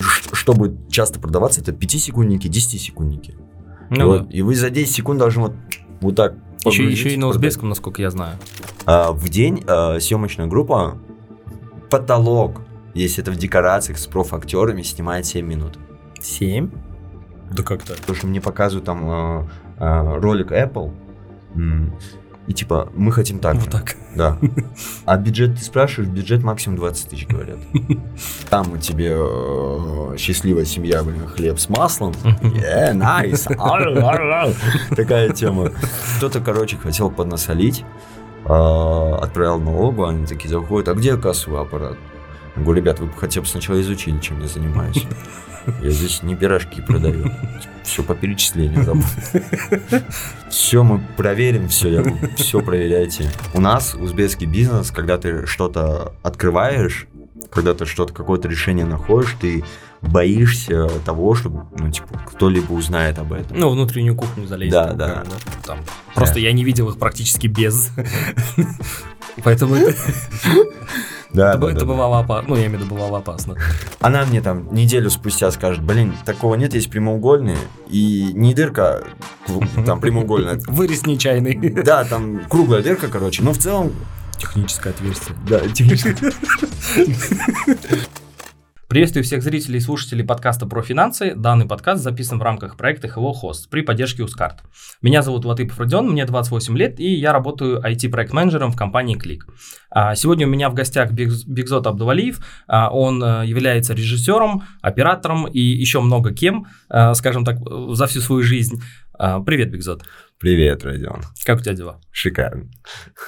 Ш- Чтобы часто продаваться, это 5-секундники, 10-секундники. и, Ну, вот- и вы за 10 секунд должны вот, вот так еще, еще и на узбекском, насколько я знаю. А, в день а, съемочная группа потолок, если это в декорациях с профактерами, снимает 7 минут. Семь? Да как-то. Потому что мне показывают там а, а, ролик Apple, и типа, мы хотим так Вот так. Да. А бюджет, ты спрашиваешь, бюджет максимум 20 тысяч, говорят. Там у тебя э, счастливая семья, блин, хлеб с маслом. Yeah, nice. Такая тема. Кто-то, короче, хотел поднасолить, отправил налогу, они такие заходят, а где кассовый аппарат? Я говорю, ребят, вы бы хотя бы сначала изучили, чем я занимаюсь. Я здесь не пирожки продаю. Все по перечислению работает. Все мы проверим, все, я говорю, все проверяйте. У нас узбекский бизнес, когда ты что-то открываешь, когда ты что-то, какое-то решение находишь, ты боишься того, что, ну, типа, кто-либо узнает об этом. Ну, внутреннюю кухню залезть. Да, там, да. Там. Просто я не видел их практически без. Поэтому это, да, это, да, это да, бывало опасно. Ну, я имею в виду, бывало опасно. Она мне там неделю спустя скажет, блин, такого нет, есть прямоугольные, и не дырка, там прямоугольная. Вырез нечаянный. Да, там круглая дырка, короче, но в целом, Техническое отверстие. да, технически. Приветствую всех зрителей и слушателей подкаста про финансы. Данный подкаст записан в рамках проекта Hello Host при поддержке Ускарт. Меня зовут Латыпов Родион, мне 28 лет, и я работаю IT-проект-менеджером в компании Клик. А, Сегодня у меня в гостях Бигз- Бигзот Абдувалиев. А, Он э, является режиссером, оператором и еще много кем, э, скажем так, за всю свою жизнь. А, Привет, Бигзот. Привет, Родион. Как у тебя дела? Шикарно.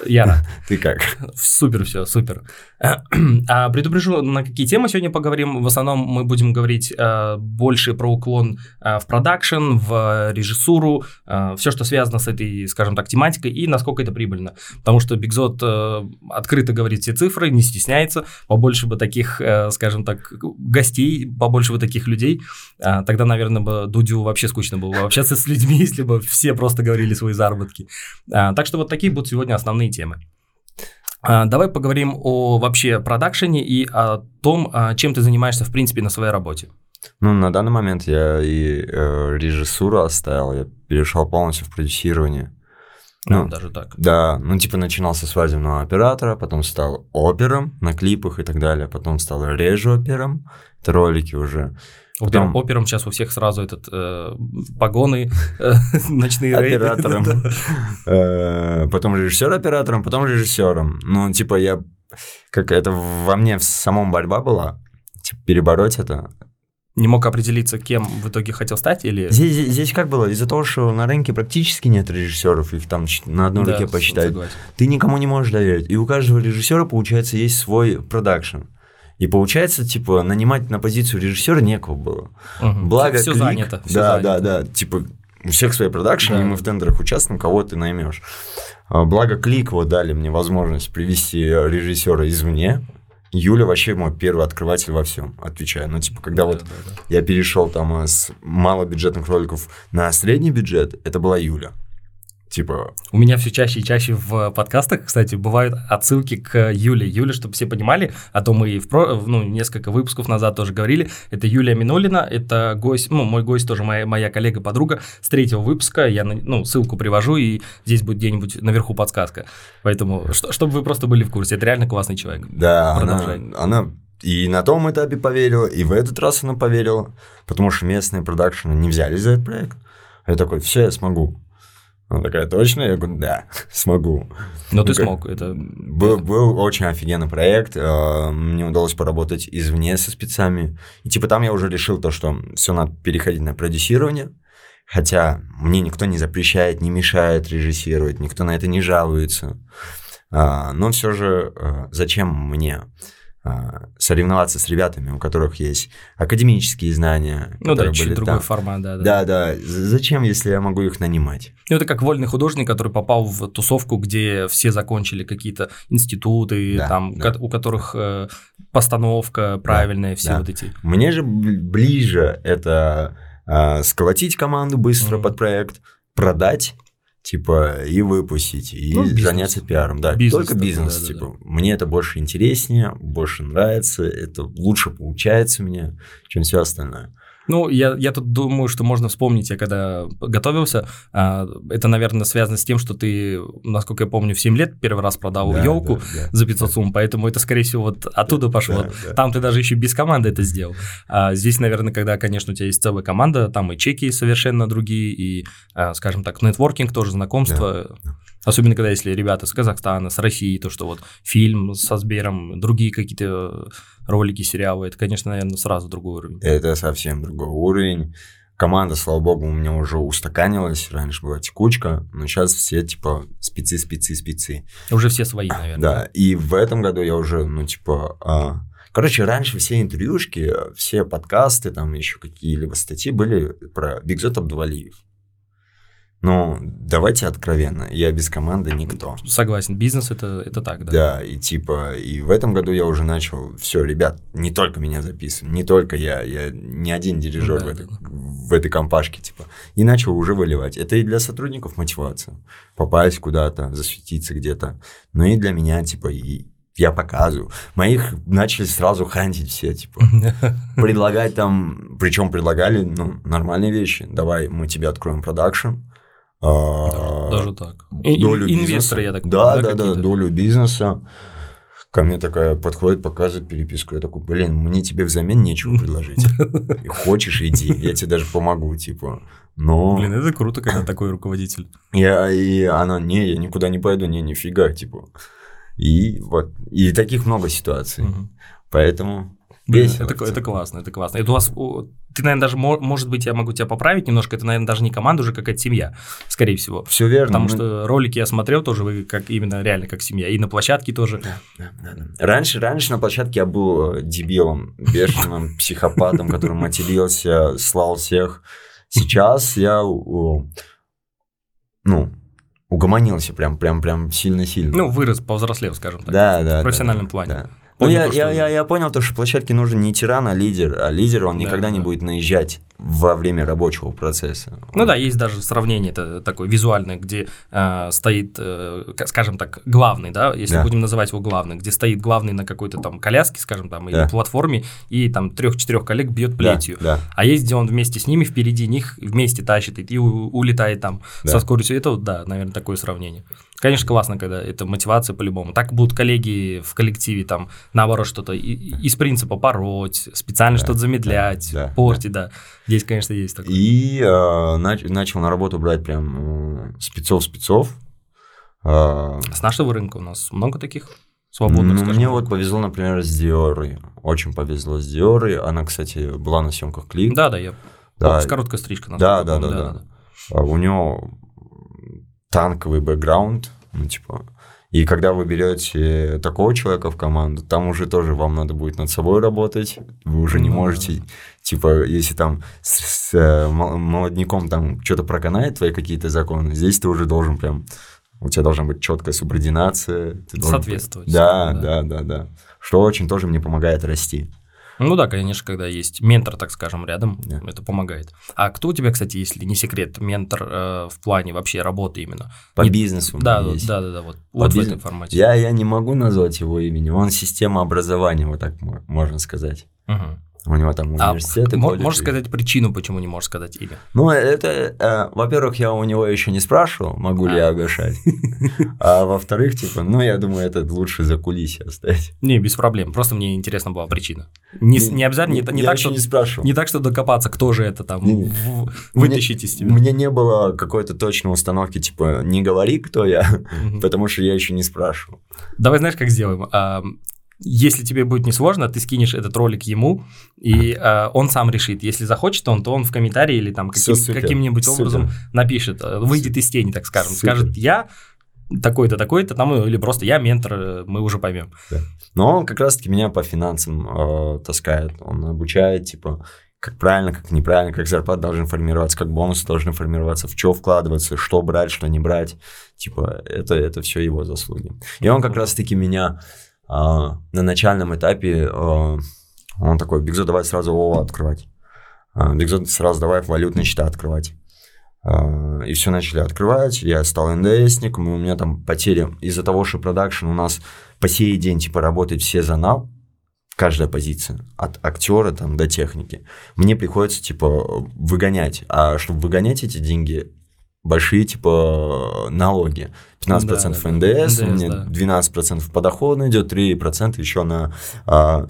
Я рад. Ты как? Супер все, супер. А, предупрежу, на какие темы сегодня поговорим. В основном мы будем говорить э, больше про уклон э, в продакшн, в режиссуру, все, что связано с этой, скажем так, тематикой и насколько это прибыльно. Потому что Бигзот э, открыто говорит все цифры, не стесняется. Побольше бы таких, э, скажем так, гостей, побольше бы таких людей. Тогда, наверное, бы Дудю вообще скучно было бы общаться с людьми, если бы все просто говорили свои заработки. Так что вот такие будут сегодня основные темы. А, Давай поговорим о вообще продакшене и о том, а, чем ты занимаешься в принципе на своей работе. Ну, на данный момент я и э, режиссуру оставил, я перешел полностью в продюсирование. Ну, Ну, даже так. Да, ну типа начинал со свадебного оператора, потом стал опером на клипах и так далее, потом стал режу-опером, это ролики уже. Потом- опером сейчас у всех сразу этот э, погоны, э, ночные рейды. оператором. Э, потом режиссер-оператором, потом режиссером. Ну, типа, я, как это во мне в самом борьба была, типа, перебороть это. Не мог определиться, кем в итоге хотел стать или... Здесь, здесь- здесь как было? Из-за того, что на рынке практически нет режиссеров, их там на одной Да, руке посчитать. согласен. Ты никому не можешь доверить. И у каждого режиссера, получается, есть свой продакшн. И получается, типа, нанимать на позицию режиссера некого было. Мгм. Благо, Всё клик- занято. всё да, занято. да, да. Типа, у всех свои продакшены, Да. и мы в тендерах участвуем, кого ты наймешь. А, Благо, клик вот дали мне возможность привести режиссера извне. Юля вообще мой первый открыватель во всем, отвечаю. Ну, типа, когда вот Да, да, да. я перешел там э, с малобюджетных роликов на средний бюджет, это была Юля. Типа, У меня все чаще и чаще в подкастах, кстати, бывают отсылки к Юле. Юля, чтобы все понимали, а то мы и в про, ну, несколько выпусков назад тоже говорили, это Юлия Минулина, это гость, ну, мой гость тоже моя, моя коллега-подруга с третьего выпуска, я, ну, ссылку привожу, и здесь будет где-нибудь наверху подсказка. Поэтому, что, чтобы вы просто были в курсе, это реально классный человек. да, она, Продолжай. она и на том этапе поверила, и в этот раз она поверила, потому что местные продакшены не взялись за этот проект. Я такой, все, я смогу. Она такая, точно? Я говорю, да, смогу. Но ты смог, это... Был, был очень офигенный проект. э, Мне удалось поработать извне со спецами. И типа там я уже решил то, что все надо переходить на продюсирование. Хотя мне никто не запрещает, не мешает режиссировать, никто на это не жалуется. А, Но все же э, зачем мне соревноваться с ребятами, у которых есть академические знания, Ну да, чуть были другой там. формат, да, да. Да, да. Зачем, если я могу их нанимать? Ну, это как вольный художник, который попал в тусовку, где все закончили какие-то институты, Да, там, да. у которых э, постановка правильная, все да. вот эти. Мне же ближе это а, сколотить команду быстро Мгм. под проект, продать, типа, и выпустить, и Ну, бизнес. заняться пиаром. Да, Бизнес только бизнес, да-да-да. типа. Мне это больше интереснее, больше нравится, это лучше получается у меня, чем все остальное. Ну, я, я тут думаю, что можно вспомнить, я когда готовился, а, это, наверное, связано с тем, что ты, насколько я помню, в 7 лет первый раз продал Да, елку да, да. за 500 сумм, поэтому это, скорее всего, вот оттуда пошло. Да, да. Там ты даже еще без команды это сделал. А здесь, наверное, когда, конечно, у тебя есть целая команда, там и чеки совершенно другие, и, а, скажем так, нетворкинг тоже, знакомство. Да, да. Особенно, когда если ребята с Казахстана, с России, то, что вот фильм со Сбером, другие какие-то ролики, сериалы, это, конечно, наверное, сразу другой уровень. Это совсем другой уровень. Команда, слава богу, у меня уже устаканилась. Раньше была текучка, но сейчас все типа спецы, спецы, спецы. Уже все свои, наверное. Да, и в этом году я уже, ну, типа... а, Короче, раньше все интервьюшки, все подкасты, там еще какие-либо статьи были про Бигзот Абдувалиев. Ну, давайте откровенно, я без команды никто. Согласен, бизнес это, это так, да. Да, и типа, и в этом году я уже начал, все, ребят, не только меня записывать, не только я, я не один дирижер Да, в, этой, да. в этой компашке, типа, и начал уже выливать. Это и для сотрудников мотивация, попасть куда-то, засветиться где-то, но и для меня, типа, и я показываю. Моих начали сразу хантить все, типа, предлагать там, причем предлагали, ну, нормальные вещи. Давай, мы тебе откроем продакшн. А, Даже так. Долю инвесторы, я так да, понимаю, да, да, какие-то? долю бизнеса. Ко мне такая подходит, показывает переписку. Я такой, блин, мне тебе взамен нечего предложить. Хочешь, иди, я тебе даже помогу, типа. Но Блин, это круто, когда такой руководитель. я, и она, не, я никуда не пойду, не, нифига, типа. И вот, и таких много ситуаций. Поэтому весело это, это классно, это классно. Это у вас, ты, наверное, даже, мо- может быть, я могу тебя поправить немножко, это, наверное, даже не команда, уже какая-то семья, скорее всего. Все верно. Потому мы- что ролики я смотрел тоже, вы как именно реально как семья, и на площадке тоже. Да, да, да, да. Раньше, раньше на площадке я был э, дебилом, бешеным психопатом, который матерился, слал всех. Сейчас я, ну, угомонился прям, прям, прям сильно-сильно. Ну, вырос, повзрослел, скажем так. да, да. в профессиональном плане. Да. Ну, я, я, я, я понял то, что площадке нужен не тиран, а лидер. А лидер, он Да, никогда не да. будет наезжать во время рабочего процесса. Ну да, есть даже сравнение это такое визуальное, где э, стоит, э, скажем так, главный, да, если Да. будем называть его главным, где стоит главный на какой-то там коляске, скажем там, или Да. платформе, и там трех-четырех коллег бьет Да, плетью. Да, А есть, где он вместе с ними, впереди них, вместе тащит и у- улетает там Да. со скоростью. Это, да, наверное, такое сравнение. Конечно, классно, когда это мотивация по-любому. Так будут коллеги в коллективе там, наоборот, что-то из принципа пороть, специально Да, что-то замедлять, да, да, портить, да. Здесь, конечно, есть такое. И э, нач- начал на работу брать прям э, спецов-спецов. Э, С нашего рынка у нас много таких свободных, Ну, мне так. вот повезло, например, с Диорой. Очень повезло с Диорой. Она, кстати, была на съемках клипа. Да, да, я... Да. С короткой стрижкой. Да, да, помню, да, А У него танковый бэкграунд. Ну, типа... И когда вы берете такого человека в команду, там уже тоже вам надо будет над собой работать. Вы уже не Ну да. можете, типа, если там с, с, э, мол- молодняком там что-то проканает твои какие-то законы, здесь ты уже должен прям у тебя должна быть четкая субординация. Ты должен- Соответствовать, Да, да. да, да, да. Что очень тоже мне помогает расти. Ну да, конечно, когда есть ментор, так скажем, рядом, Да. это помогает. А кто у тебя, кстати, если не секрет, ментор э, в плане вообще работы именно? По Не- бизнесу Да, есть. да, да, да, вот, По вот в бизнес- этом формате. Я, я не могу назвать его имени. Он система образования, вот так мо- можно сказать. Мгм. У него там А университеты. мо- колледжи. можешь сказать причину, почему не можешь сказать имя? Ну, это, э, во-первых, я у него еще не спрашивал, могу ли А. я оглашать. А во-вторых, типа, ну, я думаю, это лучше за кулисье оставить. Не, без проблем, просто мне интересна была причина. Не, не обязательно, не, не я так, что, не спрашивал. не так, что докопаться, кто же это там, в- вытащить из тебя. Мне не было какой-то точной установки, типа, не говори, кто я, потому что я еще не спрашивал. Давай знаешь, как сделаем? Если тебе будет несложно, ты скинешь этот ролик ему, и а, он сам решит. Если захочет он, то он в комментарии или там каким, каким-нибудь супер. образом напишет, э, выйдет из тени, так скажем. Супер. Скажет, я такой-то, такой-то, там, или просто я ментор, э, мы уже поймем. Но он как раз-таки меня по финансам э, таскает. Он обучает, типа, как правильно, как неправильно, как зарплата должны формироваться, как бонусы должны формироваться, в что вкладываться, что брать, что не брать. Типа, это, это все его заслуги. И он как раз-таки меня э, на начальном этапе, э, он такой, Бигзо, давай сразу ООО открывать. Э, Бигзо, сразу давай валютные счета открывать. И все начали открывать, я стал НДСником, и у меня там потери из-за того, что продакшн у нас по сей день, типа, работает все за нал, каждая позиция, от актера там до техники. Мне приходится, типа, выгонять. А чтобы выгонять эти деньги, большие, типа, налоги. 15% да, НДС, НДС, у меня да. 12% подоходно идет, 3% еще на, а,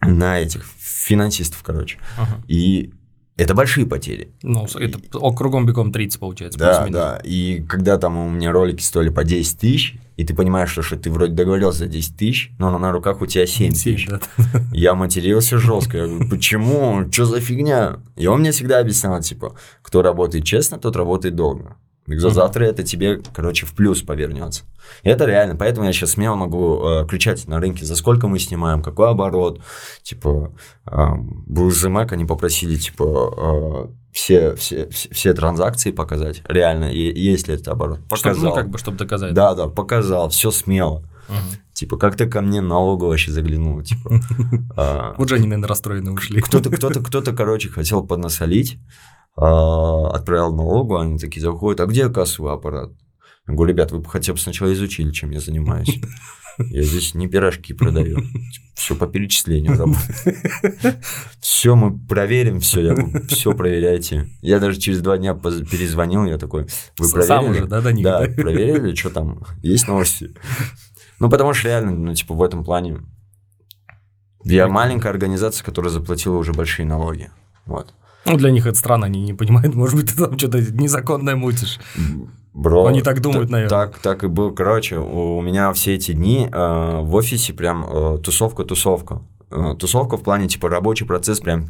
на этих финансистов, короче. Ага. И это большие потери. Ну, это кругом бегом 30 получается. Да, да. И когда там у меня ролики стоили по 10 тысяч, и ты понимаешь, что, что ты вроде договорился за 10 тысяч, но на руках у тебя 7 тысяч. Да. Я матерился жестко. Я говорю, почему? Что за фигня? И он мне всегда объяснял, типа, кто работает честно, тот работает долго. За завтра это тебе, короче, в плюс повернется. И это реально. Поэтому я сейчас смело могу э, кричать на рынке, за сколько мы снимаем, какой оборот. Типа, э, ZMAC, они попросили, типа, э, все, все, все, все транзакции показать. Реально, и, есть ли это оборот. Показал. Чтобы, ну, как бы, чтобы доказать. Да, да, показал, все смело. Угу. Типа, как ты ко мне налогово вообще заглянул, типа. А, вот же они, наверное, расстроены ушли. Кто-то, кто-то, кто-то, короче, хотел поднасолить, а, отправил налогу, они такие заходят, а где кассовый аппарат? Я говорю, ребят, вы бы хотя бы сначала изучили, чем я занимаюсь. Я здесь не пирожки продаю. Все по перечислению работает. Все мы проверим, все, я, все проверяйте. Я даже через два дня перезвонил, я такой, вы проверили? Сам уже, да, до них, да, да, проверили, что там, есть новости? Ну, потому что реально, ну, типа, в этом плане я маленькая организация, которая заплатила уже большие налоги. Вот. Ну, для них это странно, они не понимают, может быть, ты там что-то незаконное мутишь. Бро, Они так думают, наверное. Так, так и было. Короче, у меня все эти дни э, в офисе прям э, тусовка-тусовка. Э, тусовка в плане, типа, рабочий процесс прям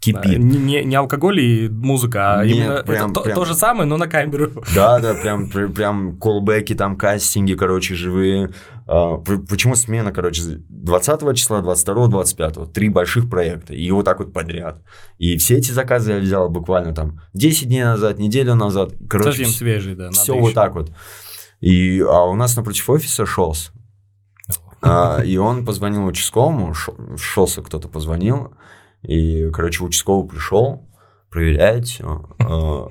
кипит. Не, не алкоголь и музыка, а Нет, именно прям, это прям... То, то же самое, но на камеру. Да, да, прям, прям колбеки, там кастинги, короче, живые. А, почему смена, короче, 20 числа, 22, 25, три больших проекта, и вот так вот подряд. И все эти заказы я взял буквально там 10 дней назад, неделю назад. Короче, Совсем свежий, да. Все вот так вот. И, а у нас напротив офиса Шолс. А, и он позвонил участковому, Шолса кто-то позвонил, и, короче, участковый пришел, проверяет все. А,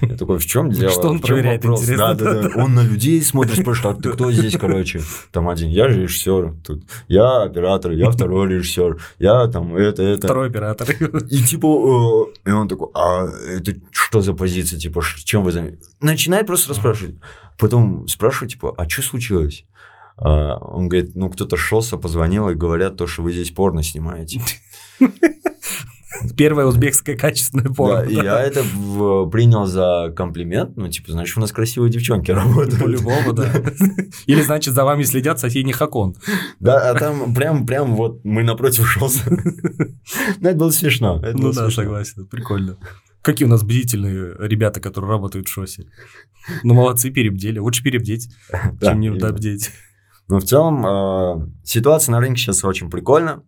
я такой, в чем дело? Что он проверяет, интересно? Да, да, да. Он на людей смотрит, спрашивает, а ты кто здесь, короче? Там один, я же режиссер, тут я оператор, я второй режиссер, я там это, это. Второй оператор. И типа, э, и он такой, а это что за позиция, типа, чем вы заняты? Начинает просто расспрашивать. Потом спрашиваю, типа, а что случилось? А, он говорит, ну, кто-то шелся, позвонил и говорят то, что вы здесь порно снимаете. Первое узбекское качественное порно. Да, я это в, принял за комплимент. Ну, типа, значит, у нас красивые девчонки работают. По-любому, да. Или, значит, за вами следят соседний хакон. Да, а там прям, прям вот мы напротив шелся. Ну, это было смешно. Ну да, согласен, прикольно. Какие у нас бдительные ребята, которые работают в шосе. Ну, молодцы, перебдели. Лучше перебдеть, чем не добдеть. Но в целом э, ситуация на рынке сейчас очень прикольная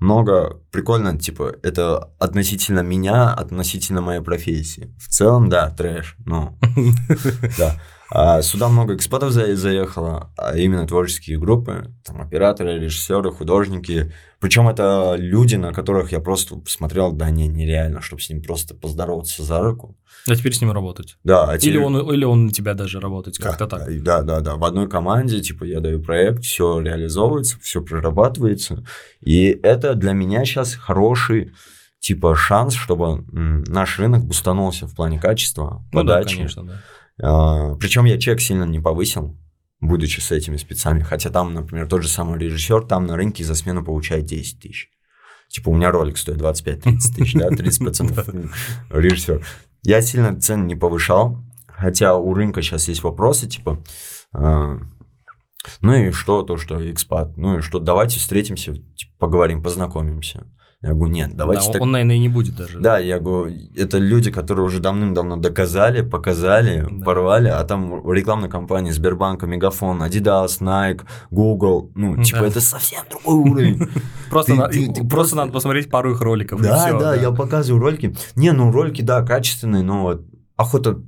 много прикольно, типа, это относительно меня, относительно моей профессии. В целом, да, трэш, ну, да. А сюда много экспатов заехало, а именно творческие группы, там операторы, режиссеры, художники. Причем это люди, на которых я просто смотрел, да не, нереально, чтобы с ним просто поздороваться за руку. А теперь с ним работать. Да. А теперь... или, он, или он на тебя даже работать, как-то так. Да, да, да. В одной команде, типа, я даю проект, все реализовывается, все прорабатывается. И это для меня сейчас хороший типа шанс, чтобы наш рынок бустанулся в плане качества, ну, подачи. Да, конечно, да. А, Причем я чек сильно не повысил, будучи с этими спецами. Хотя там, например, тот же самый режиссер там на рынке за смену получает 10 тысяч. Типа у меня ролик стоит 25-30 тысяч, да, 30% режиссер. Я сильно цены не повышал, хотя у рынка сейчас есть вопросы, типа, э, ну и что, то, что экспат, ну и что, давайте встретимся, типа, поговорим, познакомимся. Я говорю, нет, давайте да, так... Он, наверное, и не будет даже. Да, я говорю, это люди, которые уже давным-давно доказали, показали, да. порвали, а там рекламные компании Сбербанка, Мегафон, Adidas, Nike, Google, ну, типа, да. это совсем другой уровень. Просто, надо посмотреть пару их роликов. Да, да, я показываю ролики. Не, ну ролики, да, качественные, но охота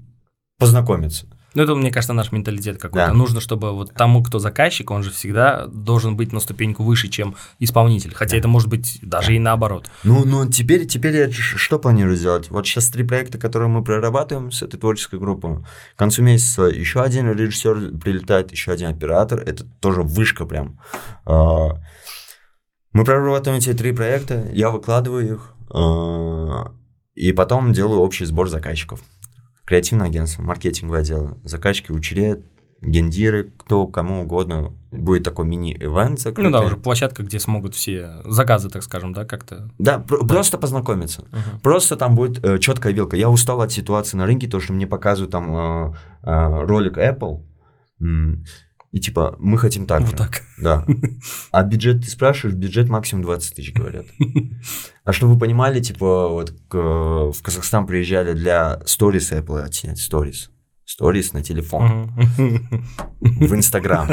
познакомиться. Ну, это, мне кажется, наш менталитет какой-то. Да. Нужно, чтобы вот тому, кто заказчик, он же всегда должен быть на ступеньку выше, чем исполнитель. Хотя это может быть даже и наоборот. Ну, ну теперь, теперь я что планирую сделать? Вот сейчас три проекта, которые мы прорабатываем с этой творческой группой. К концу месяца еще один режиссер прилетает, еще один оператор. Это тоже вышка прям. А, Мы прорабатываем эти три проекта, я выкладываю их, а, и потом делаю общий сбор заказчиков. Креативное агентство, маркетинговое отдел, заказчики, учред, гендиры, кто кому угодно. Будет такой мини-эвент закрытый. Ну да, уже площадка, где смогут все заказы, так скажем, да, как-то. Да, пр- просто познакомиться. Мгм. Просто там будет э, четкая вилка. Я устал от ситуации на рынке, то, что мне показывают там э, э, ролик Apple, и типа, мы хотим так Вот же. так. Да. А бюджет, ты спрашиваешь, бюджет максимум 20 тысяч, говорят. А чтобы вы понимали, типа, вот к- в Казахстан приезжали для сторис Apple отснять, сторис. Сторис на телефон, в Инстаграм.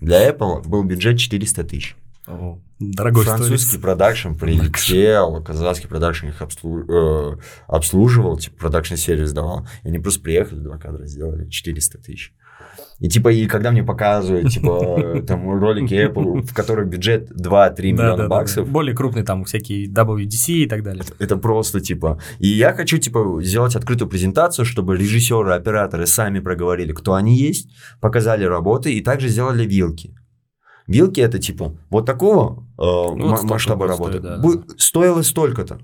Для Apple был бюджет 400 тысяч. О, Дорогой Французский продакшн прилетел, казахский продакшн их обслу- э, обслуживал, типа продакшн сервис давал. И они просто приехали, два кадра сделали, 400 тысяч. И типа, и когда мне показывают, типа, там ролики Apple, в которых бюджет 2-3 Да, миллиона да, да, баксов, да. Более крупные там всякие WDC и так далее. это просто типа... И я хочу, типа, сделать открытую презентацию, чтобы режиссеры, операторы сами проговорили, кто они есть, показали работы и также сделали вилки. Вилки это типа вот такого э, Ну, столько масштаба работы. стоить, да, Бу- Стоило столько-то.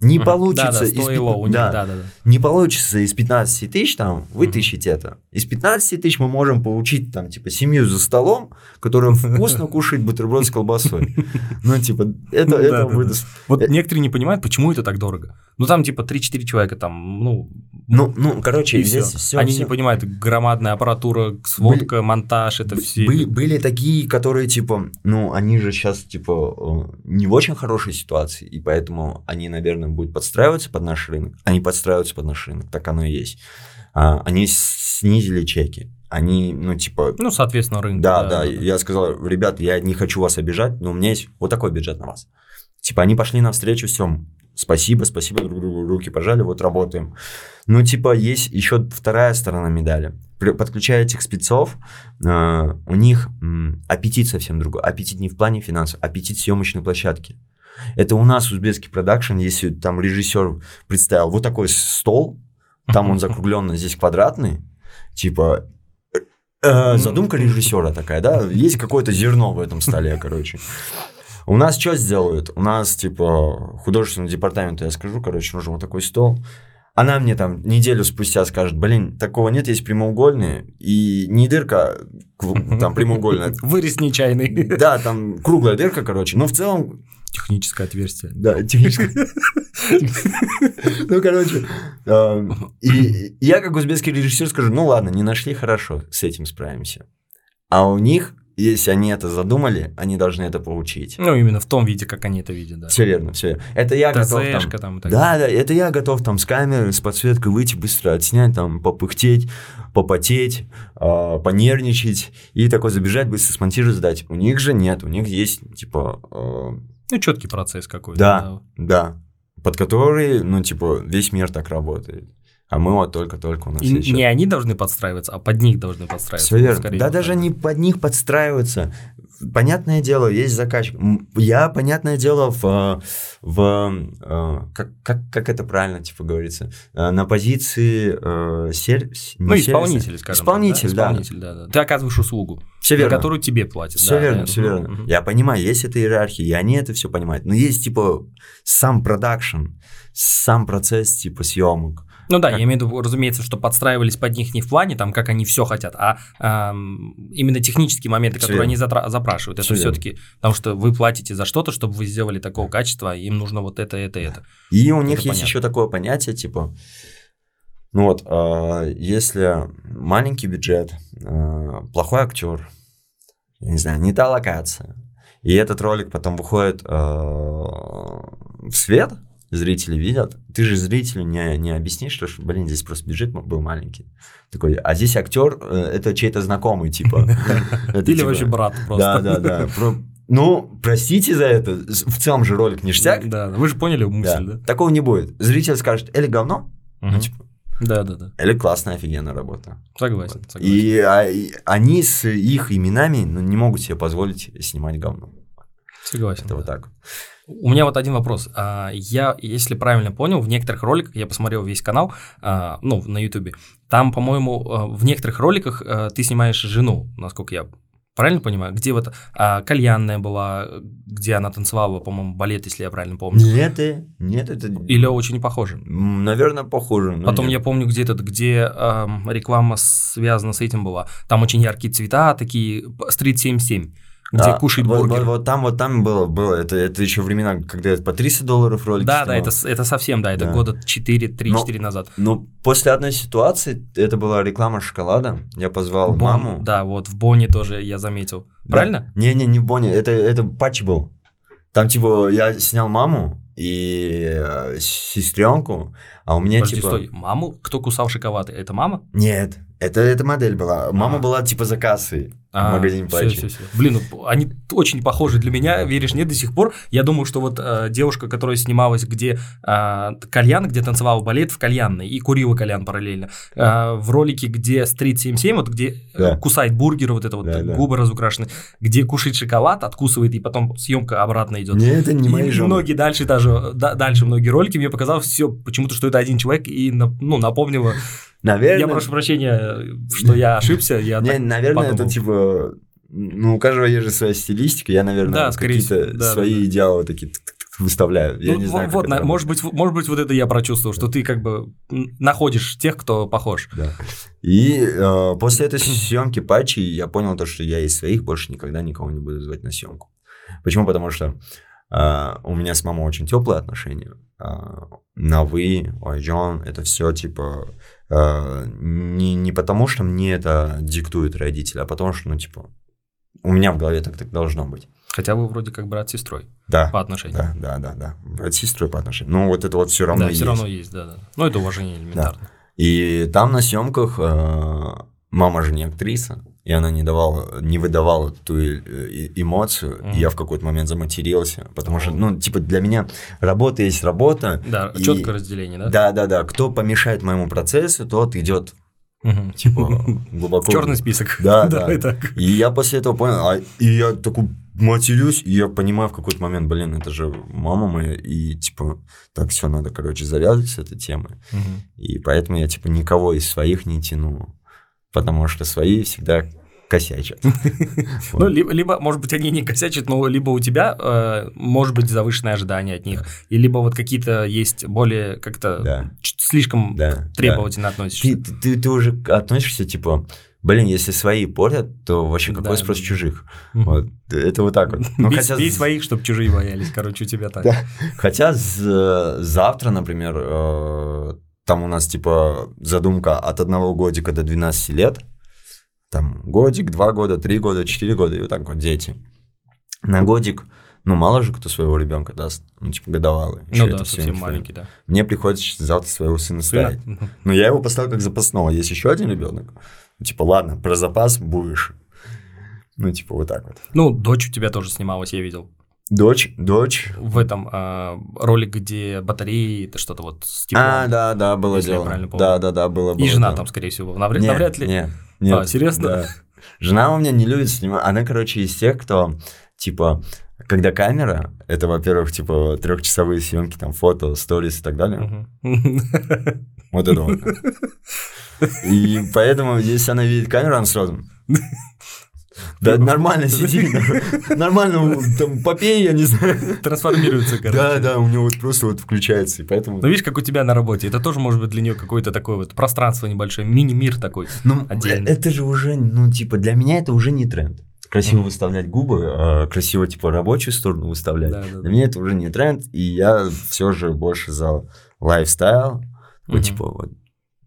Не получится Да, да, из стоило пят- у них, да. да, да, да. Не получится из 15 тысяч там вытащить это. Из 15 тысяч мы можем получить там типа семью за столом, которым вкусно кушать бутерброд с колбасой. Ну типа это Да, это да, выдаст. Вот Э, некоторые не понимают, почему это так дорого. Ну, там типа 3-4 человека там, ну... Ну ну короче и здесь все. Они не понимают, громадная аппаратура, сводка, монтаж, это все... Были, были такие, которые, типа, ну, они же сейчас, типа, э, не в очень хорошей ситуации, и поэтому они, наверное, будут подстраиваться под наш рынок. Они подстраиваются под наш рынок, так оно и есть. А, они снизили чеки. Они, ну, типа, Ну, соответственно, рынок. да, да, я сказал, ребят, я не хочу вас обижать, но у меня есть вот такой бюджет на вас. Типа, они пошли навстречу всем. Спасибо, спасибо, друг другу руки пожали, вот работаем. Ну, типа, есть еще вторая сторона медали. Подключая этих спецов, э, у них м, аппетит совсем другой. Аппетит не в плане финансов, аппетит съемочной площадки. Это у нас узбекский продакшн, если там режиссер представил вот такой стол, там он закругленный, здесь квадратный, типа э, э, задумка режиссера такая, да, есть какое-то зерно в этом столе, короче. У нас что сделают? У нас, типа, художественный департамент, я скажу, короче, нужен вот такой стол. Она мне там неделю спустя скажет, блин, такого нет, есть прямоугольные, и не дырка, там прямоугольная, Вырез нечаянный. да, там круглая дырка, короче, но в целом Техническое отверстие. да, технически. Ну, короче, э, и я как узбекский режиссер скажу, ну ладно, не нашли, хорошо, с этим справимся. А у них, если они это задумали, они должны это получить. Ну, именно в том виде, как они это видят, да. Все верно, все. Это я готов там... Да, да, это я готов там с камеры, с подсветкой выйти, быстро отснять, там, попыхтеть, попотеть, э, понервничать и такой забежать, быстро смонтировать, сдать. У них же нет, у них есть, типа, э, Ну, четкий процесс какой-то. Да. Да. Под который, ну, типа, весь мир так работает. А мы вот только-только у нас И не они должны подстраиваться, а под них должны подстраиваться. Все верно. Да, даже не под них подстраиваться. Понятное дело, есть заказчик. Я, понятное дело, в, в э, как, как, как это правильно, типа, говорится, э, на позиции э, сер- Ну, исполнитель, скажем Исполнитель, так, да. Исполнитель, да. да. Ты оказываешь услугу, Все верно. которую тебе платят. Все да, верно, да. все верно. мгм. Я понимаю, есть эта иерархия, и они это все понимают. Но есть, типа, сам продакшн, сам процесс, типа, съемок. Ну да, Как- я имею в виду, разумеется, что подстраивались под них не в плане, там, как они все хотят, а ам, именно технические моменты, Всё которые верно. они запрашивают. Это все-таки, потому что вы платите за что-то, чтобы вы сделали такого качества, им нужно вот это, это, это. И у них Это есть понятно. еще такое понятие, типа, ну вот, а, если маленький бюджет, а, плохой актер, я не знаю, не та локация, и этот ролик потом выходит а, в свет, зрители видят, ты же зрителю не, не объяснишь, что, блин, здесь просто бюджет был маленький. Такой, а здесь актер, э, это чей-то знакомый, типа. Или типа- вообще брат просто. Да, да, да. Ну, простите за это. В целом же ролик ништяк. Да, вы же поняли мысль, да? Такого не будет. Зритель скажет, или говно, ну, типа, Да, да, да. Или классная, офигенная работа. Согласен. согласен. И, а, и они с их именами ну, не могут себе позволить снимать говно. Согласен. Это да. вот так. У меня вот один вопрос. А, Я, если правильно понял, в некоторых роликах, я посмотрел весь канал, а, ну, на Ютубе, там, по-моему, а, в некоторых роликах а, ты снимаешь жену, насколько я правильно понимаю, где вот а, кальянная была, где она танцевала, по-моему, балет, если я правильно помню. Нет, э, нет, это... Или очень похоже. Наверное, похоже. Потом нет. я помню, где этот, где ам, реклама связана с этим была. Там очень яркие цвета, такие стрит 77, где Да, кушает вот, бургер. Вот, вот там, вот там было, было. Это, это еще времена, когда по 300 долларов ролики Да, да, снимал. это, с- это совсем, да, это Да. года 4-3-4 назад. Но после одной ситуации, это была реклама шоколада, я позвал Бон- маму. Да, вот в Бонне тоже я заметил. Да. Правильно? Не-не, не в Бонне, это, это патч был. Там, типа, я снял маму и э, сестренку, а у меня, Подожди, типа... стой. Маму? Кто кусал шоколад? Это мама? Нет, это, это модель была. Мама А. была, типа, за кассой в магазине все, все, все. Блин, ну, они очень похожи для меня, веришь, нет, до сих пор. Я думаю, что вот э, девушка, которая снималась, где э, кальян, где танцевала балет в кальянной и курила кальян параллельно, э, в ролике, где Стрит 77, вот где э, Да. кусает бургер, вот это вот, Да, да. губы разукрашены, где кушает шоколад, откусывает, и потом съемка обратно идет. Не, это не И мои жены. многие дальше даже, да- дальше многие ролики, мне показалось все почему-то, что это один человек, и ну, напомнило. Наверное, Я прошу прощения, что я ошибся, я не, наверное, подумал. это, типа... Ну, у каждого есть же своя стилистика. Я, наверное, Да, какие-то да, свои да, идеалы такие выставляю. Я Ну, не знаю, вот, на- может быть, может быть, вот это я прочувствовал, что ты как бы находишь тех, кто похож. Да. И э, после этой съемки патчи я понял то, что я из своих больше никогда никого не буду звать на съемку. Почему? Потому что э, у меня с мамой очень теплые отношения. Э, на вы, ой, Джон, это все типа не, не потому, что мне это диктует родители, а потому что, ну, типа, у меня в голове так, так должно быть. Хотя вы вроде как брат с сестрой Да. по отношению. Да, да, да, да. Брат с сестрой по отношению. Ну, вот это вот все равно Да, есть. все равно есть, да, да. Ну, это уважение элементарно. И там на съемках э, мама же не актриса, и она не давала, не выдавала ту эмоцию. Мгм. И я в какой-то момент заматерился, потому что, ну, типа для меня работа есть работа. Да, И- четкое разделение, да? Да, да, да. Кто помешает моему процессу, тот идет Мгм. типа глубоко. В черный список. Да, да. Давай так. И я после этого понял, а, и я такой матерюсь, и я понимаю в какой-то момент, блин, это же мама моя, и типа, так, все, надо, короче, завязывать с этой темой. Мгм. И поэтому я, типа, никого из своих не тяну. Потому что свои всегда косячат. Ну, либо, либо, может быть, они не косячат, но либо у тебя, э, может быть, завышенные ожидания от них, и либо вот какие-то есть более как-то Да. слишком Да. требовательно да. относишься. Ты, ты, ты уже относишься, типа, блин, если свои порят, то вообще Да, какой спрос да. чужих? Мгм. Вот. Это вот так вот. Ну, бей, хотя, бей з- своих, чтобы чужие боялись, короче, у тебя так. Да. хотя з- завтра, например, э, там у нас, типа, задумка от одного годика до 12 лет. Там годик, два года, три года, четыре года, и вот так вот дети. На годик, ну, мало же кто своего ребенка даст, ну, типа, годовалый. Ну да, совсем инфа. маленький, да. Мне приходится завтра своего сына ставить. Сына? Но я его поставил как запасного. Есть еще один ребенок. Типа, ладно, про запас будешь. Ну, типа, вот так вот. Ну, дочь у тебя тоже снималась, я видел. Дочь, дочь. В этом а, ролик, где батареи, это что-то вот с теплом. А, да, да, было дело. Да, да, да, было. И было жена дело. там, скорее всего. Навряд, Не, навряд ли. Не, нет, А, серьезно? да. Жена у меня не любит снимать. Она, короче, из тех, кто, типа, когда камера, это, во-первых, типа, трехчасовые съемки, там, фото, сторис и так далее. Вот это вот. И поэтому, если она видит камеру, она сразу... Да нормально сиди, нормально, там, попей, я не знаю. Трансформируется, короче. Да, да, у него вот просто вот включается, и поэтому... Ну, видишь, как у тебя на работе. Это тоже может быть для нее какое-то такое вот пространство небольшое, мини-мир такой. Ну, отдельно. это же уже, ну, типа, для меня это уже не тренд. Красиво выставлять губы, а красиво, типа, рабочую сторону выставлять. Да, да, Для меня это уже не тренд, и я все же больше за лайфстайл, вот, типа, вот,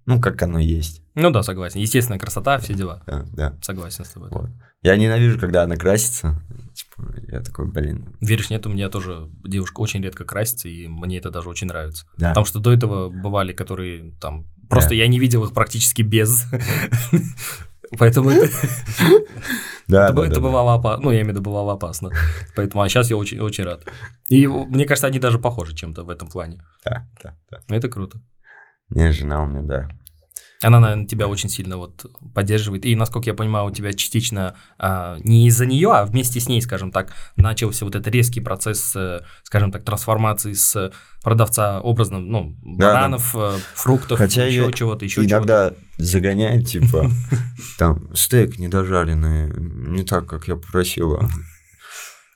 ну, как оно есть. Ну да, согласен. Естественная красота, все дела. Да, да. Согласен с тобой. Вот. Я ненавижу, когда она красится. Типа, я такой, блин. Веришь, нет, у меня тоже девушка очень редко красится, и мне это даже очень нравится. Да. Потому что до этого бывали, которые там... Просто Да. я не видел их практически без. Поэтому это, да, это, да, это да, бывало опасно. Ну, я имею в виду, бывало опасно. Поэтому, а сейчас я очень, очень рад. И мне кажется, они даже похожи чем-то в этом плане. Да, да, да. Это круто. Не, жена у меня, да. Она, наверное, тебя очень сильно вот поддерживает. И, насколько я понимаю, у тебя частично а, не из-за нее, а вместе с ней, скажем так, начался вот этот резкий процесс, э, скажем так, трансформации с продавца образно, ну, Да, бананов, э, фруктов, Хотя еще чего-то, еще чего-то. Иногда загоняет, типа, там, стейк недожаренный, не так, как я попросила.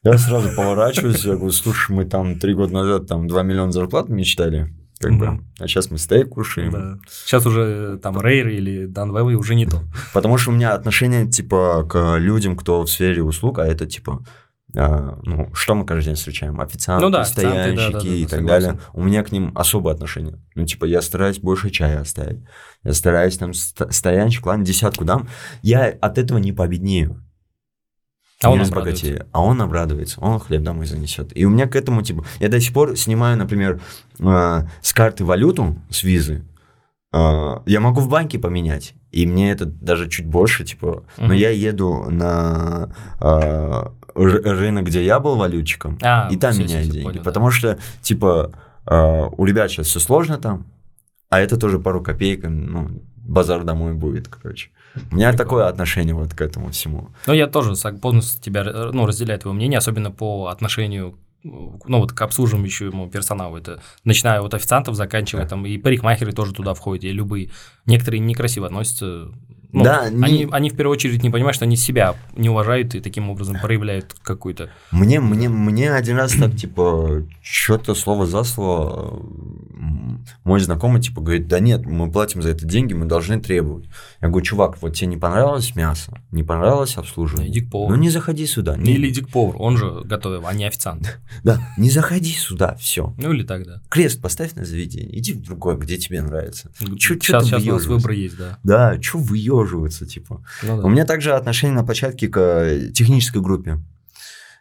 Я сразу поворачиваюсь, я говорю, слушай, мы там три года назад там 2 миллиона зарплат мечтали, как бы, Мгм. а сейчас мы стейк кушаем. Да. Сейчас уже там Рейр или Дан Вэвэй уже не то. Потому что у меня отношение, типа, к людям, кто в сфере услуг, а это, типа, а, ну, что мы каждый день встречаем? Официанты, Ну да, официанты, да, стоянщики да, да, и так согласен. далее. У меня к ним особое отношение. Ну, типа, я стараюсь больше чая оставить. Я стараюсь там ст- стоянщик, ладно, десятку дам. Я от этого не победнею. А он обрадуется. разбогатею. А он обрадуется, он хлеб домой занесет. И у меня к этому, типа, я до сих пор снимаю, например, э, с карты валюту, с визы, э, я могу в банке поменять, и мне это даже чуть больше, типа, но Мгм. я еду на э, рынок, где я был валютчиком, А, и там всё, меняю всё, деньги, понял, да. потому что, типа, э, у ребят сейчас все сложно там, а это тоже пару копеек, ну, базар домой будет, короче. У меня такое отношение вот к этому всему. Ну, я тоже полностью тебя, э, ну, разделяю твое мнение, особенно по отношению ну, вот к обслуживающему персоналу. Это начиная от официантов, заканчивая Да. там, и парикмахеры тоже туда входят, и любые. Некоторые некрасиво относятся. Ну, Да, не- они, они в первую очередь не понимают, что они себя не уважают и таким образом проявляют какую-то... Мне, мне, мне один раз так, типа, что-то слово за слово мой знакомый, типа, говорит, да нет, мы платим за это деньги, мы должны требовать. Я говорю, чувак, вот тебе не понравилось мясо, не понравилось обслуживание, Иди к повару. ну не заходи сюда. Не, Или иди к повару, он же готовил, а не официант. Да, не заходи сюда, все. Ну, или так, да. Крест поставь на заведение, иди в другое, где тебе нравится. Сейчас, ты сейчас у нас выбор есть, да. Да, что выеживаться, типа. Ну, да. У меня также отношение на площадке к э, технической группе.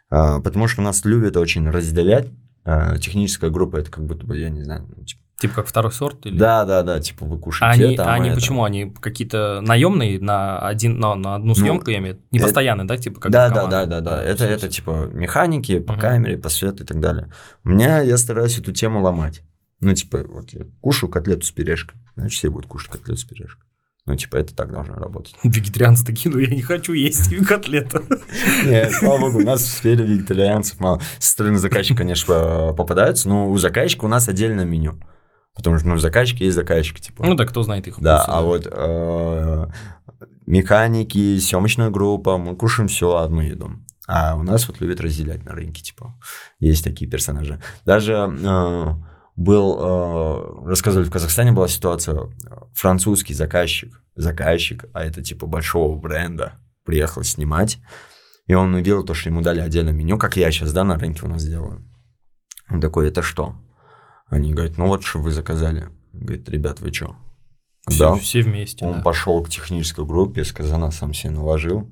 А, Потому что нас любят очень разделять. А, Техническая группа это как будто бы, я не знаю, ну, типа, Типа как второй сорт? Или... да, да, да, типа вы кушаете они, там, а они это. почему? Они какие-то наемные на, один, на, на одну съемку, я имею в виду? Не Ну, э, постоянные, да? Типа как Да, да, да, да, да. Это, это типа механики по Мгм. камере, по свету и так далее. У меня я стараюсь эту тему ломать. Ну, типа, вот я кушаю котлету с пюрешкой, значит, все будут кушать котлету с пюрешкой. Ну, типа, это так должно работать. Вегетарианцы такие, ну я не хочу есть котлету. Нет, слава богу, у нас в сфере вегетарианцев мало. Со стороны заказчика, конечно, попадаются, но у заказчика у нас отдельное меню. Потому что, ну, заказчик есть заказчик, типа. Ну да, кто знает их Да, а вот э, механики, съемочная группа, мы кушаем все одну еду. А у нас вот любят разделять на рынке, типа, есть такие персонажи. Даже э, был, э, рассказывали, в Казахстане была ситуация, э, французский заказчик, заказчик, а это типа большого бренда, приехал снимать, и он увидел то, что ему дали отдельное меню, как я сейчас, да, на рынке у нас делаю. Он такой, это что? Они говорят, ну вот, что вы заказали. Он говорит, ребят, вы что? Все, все вместе. Он да. пошел к технической группе, с казана сам себе наложил,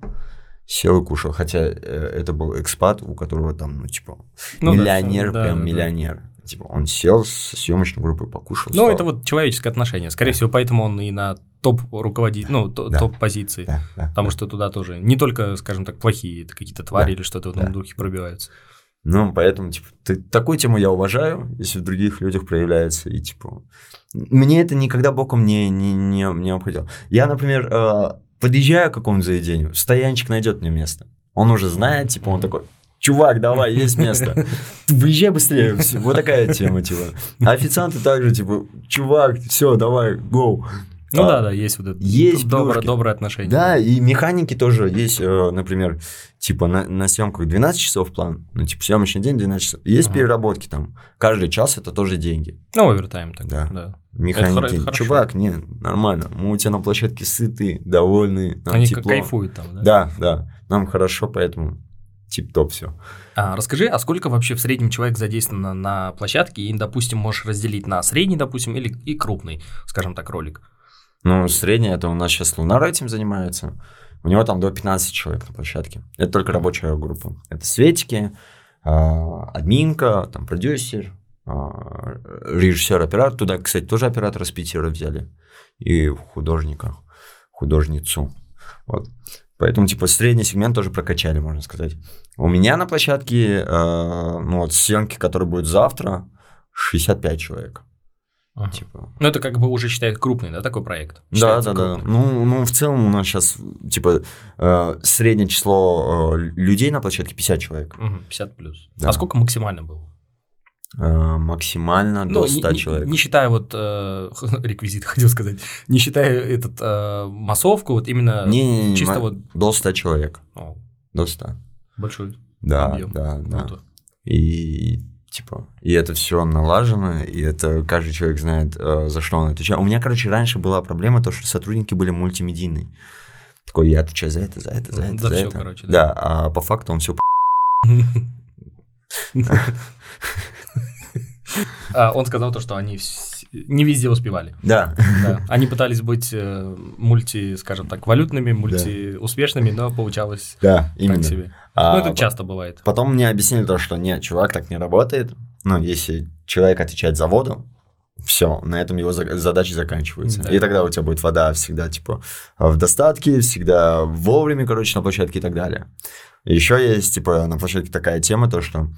сел и кушал. Хотя э, это был экспат, у которого там, ну, типа, Ну да, миллионер, да, прям да, да. Типа, он сел с съемочной группой, покушал. Ну, это вот человеческое отношение. Скорее всего, поэтому он и на топ руководит, ну, Да. топ-позиции. Да, да, Потому да. что туда тоже не только, скажем так, плохие какие-то твари Да, или что-то в да. этом духе пробиваются. Ну, поэтому, типа, ты, такую тему я уважаю, если в других людях проявляется, и, типа, мне это никогда боком не, не, не, не обходило. Я, например, э, подъезжаю к какому-нибудь заведению, стоянчик найдет мне место. Он уже знает, типа, он такой, чувак, давай, есть место. Выезжай быстрее. Вот такая тема, типа. А официанты также, типа, чувак, все, давай, go. Ну А, да, да, есть вот это есть доброе, доброе отношение. Да, и механики тоже есть, э, например, типа на, на съемках 12 часов план, ну, типа съемочный день 12 часов. Есть Ага. переработки там. Каждый час это тоже деньги. Ну, овертайм так, Да. да. Механики. это. Чувак, не, нормально. Мы у тебя на площадке сыты, довольны, нам Они тепло. кайфуют там, да? Да, да. Нам хорошо, поэтому тип-топ все. А, расскажи, а сколько вообще в среднем человек задействовано на площадке, и, допустим, можешь разделить на средний, допустим, или и крупный, скажем так, ролик? Ну, среднее, это у нас сейчас Лунар этим занимается. У него там до 15 человек на площадке. Это только рабочая группа. Это Светики, а, админка, там продюсер, а, режиссер, оператор. Туда, кстати, тоже оператора с Питера взяли. И художника, художницу. Вот. Поэтому, типа, средний сегмент тоже прокачали, можно сказать. У меня на площадке, э, ну, вот съемки, которые будут завтра, 65 человек. Ага. Типа, Ну, это как бы уже считает крупный, да, такой проект? Да, Считается да, да. крупным. Ну, ну, в целом у нас сейчас, типа, э, среднее число э, людей на площадке 50 человек. Мгм, 50 плюс. Да. А сколько максимально было? Э, максимально Ну, до не- 100 не, человек. Не считая вот э, реквизит, хотел сказать, не считая этот э, массовку, вот именно Не, не, чисто ма- вот До 100 человек. о, До 100. большой Да, объем. да, да. Круто. И типа, и это все налажено, и это каждый человек знает, э, за что он отвечает. У меня, короче, раньше была проблема, то, что сотрудники были мультимедийные. Такой, я отвечаю за это, за это, за это, за всё, это. короче, да. да. а по факту он все Он сказал то, что они не везде успевали. Да. Да. Они пытались быть э, мульти, скажем так, валютными, мультиуспешными, но получалось Да, именно. так себе. А ну, это часто бывает. Потом мне объяснили то, что нет, чувак так не работает. Ну, если человек отвечает за воду, все, на этом его за- задачи заканчиваются. Да. И тогда у тебя будет вода всегда, типа, в достатке, всегда вовремя, короче, на площадке и так далее. Еще есть, типа, на площадке такая тема, то, что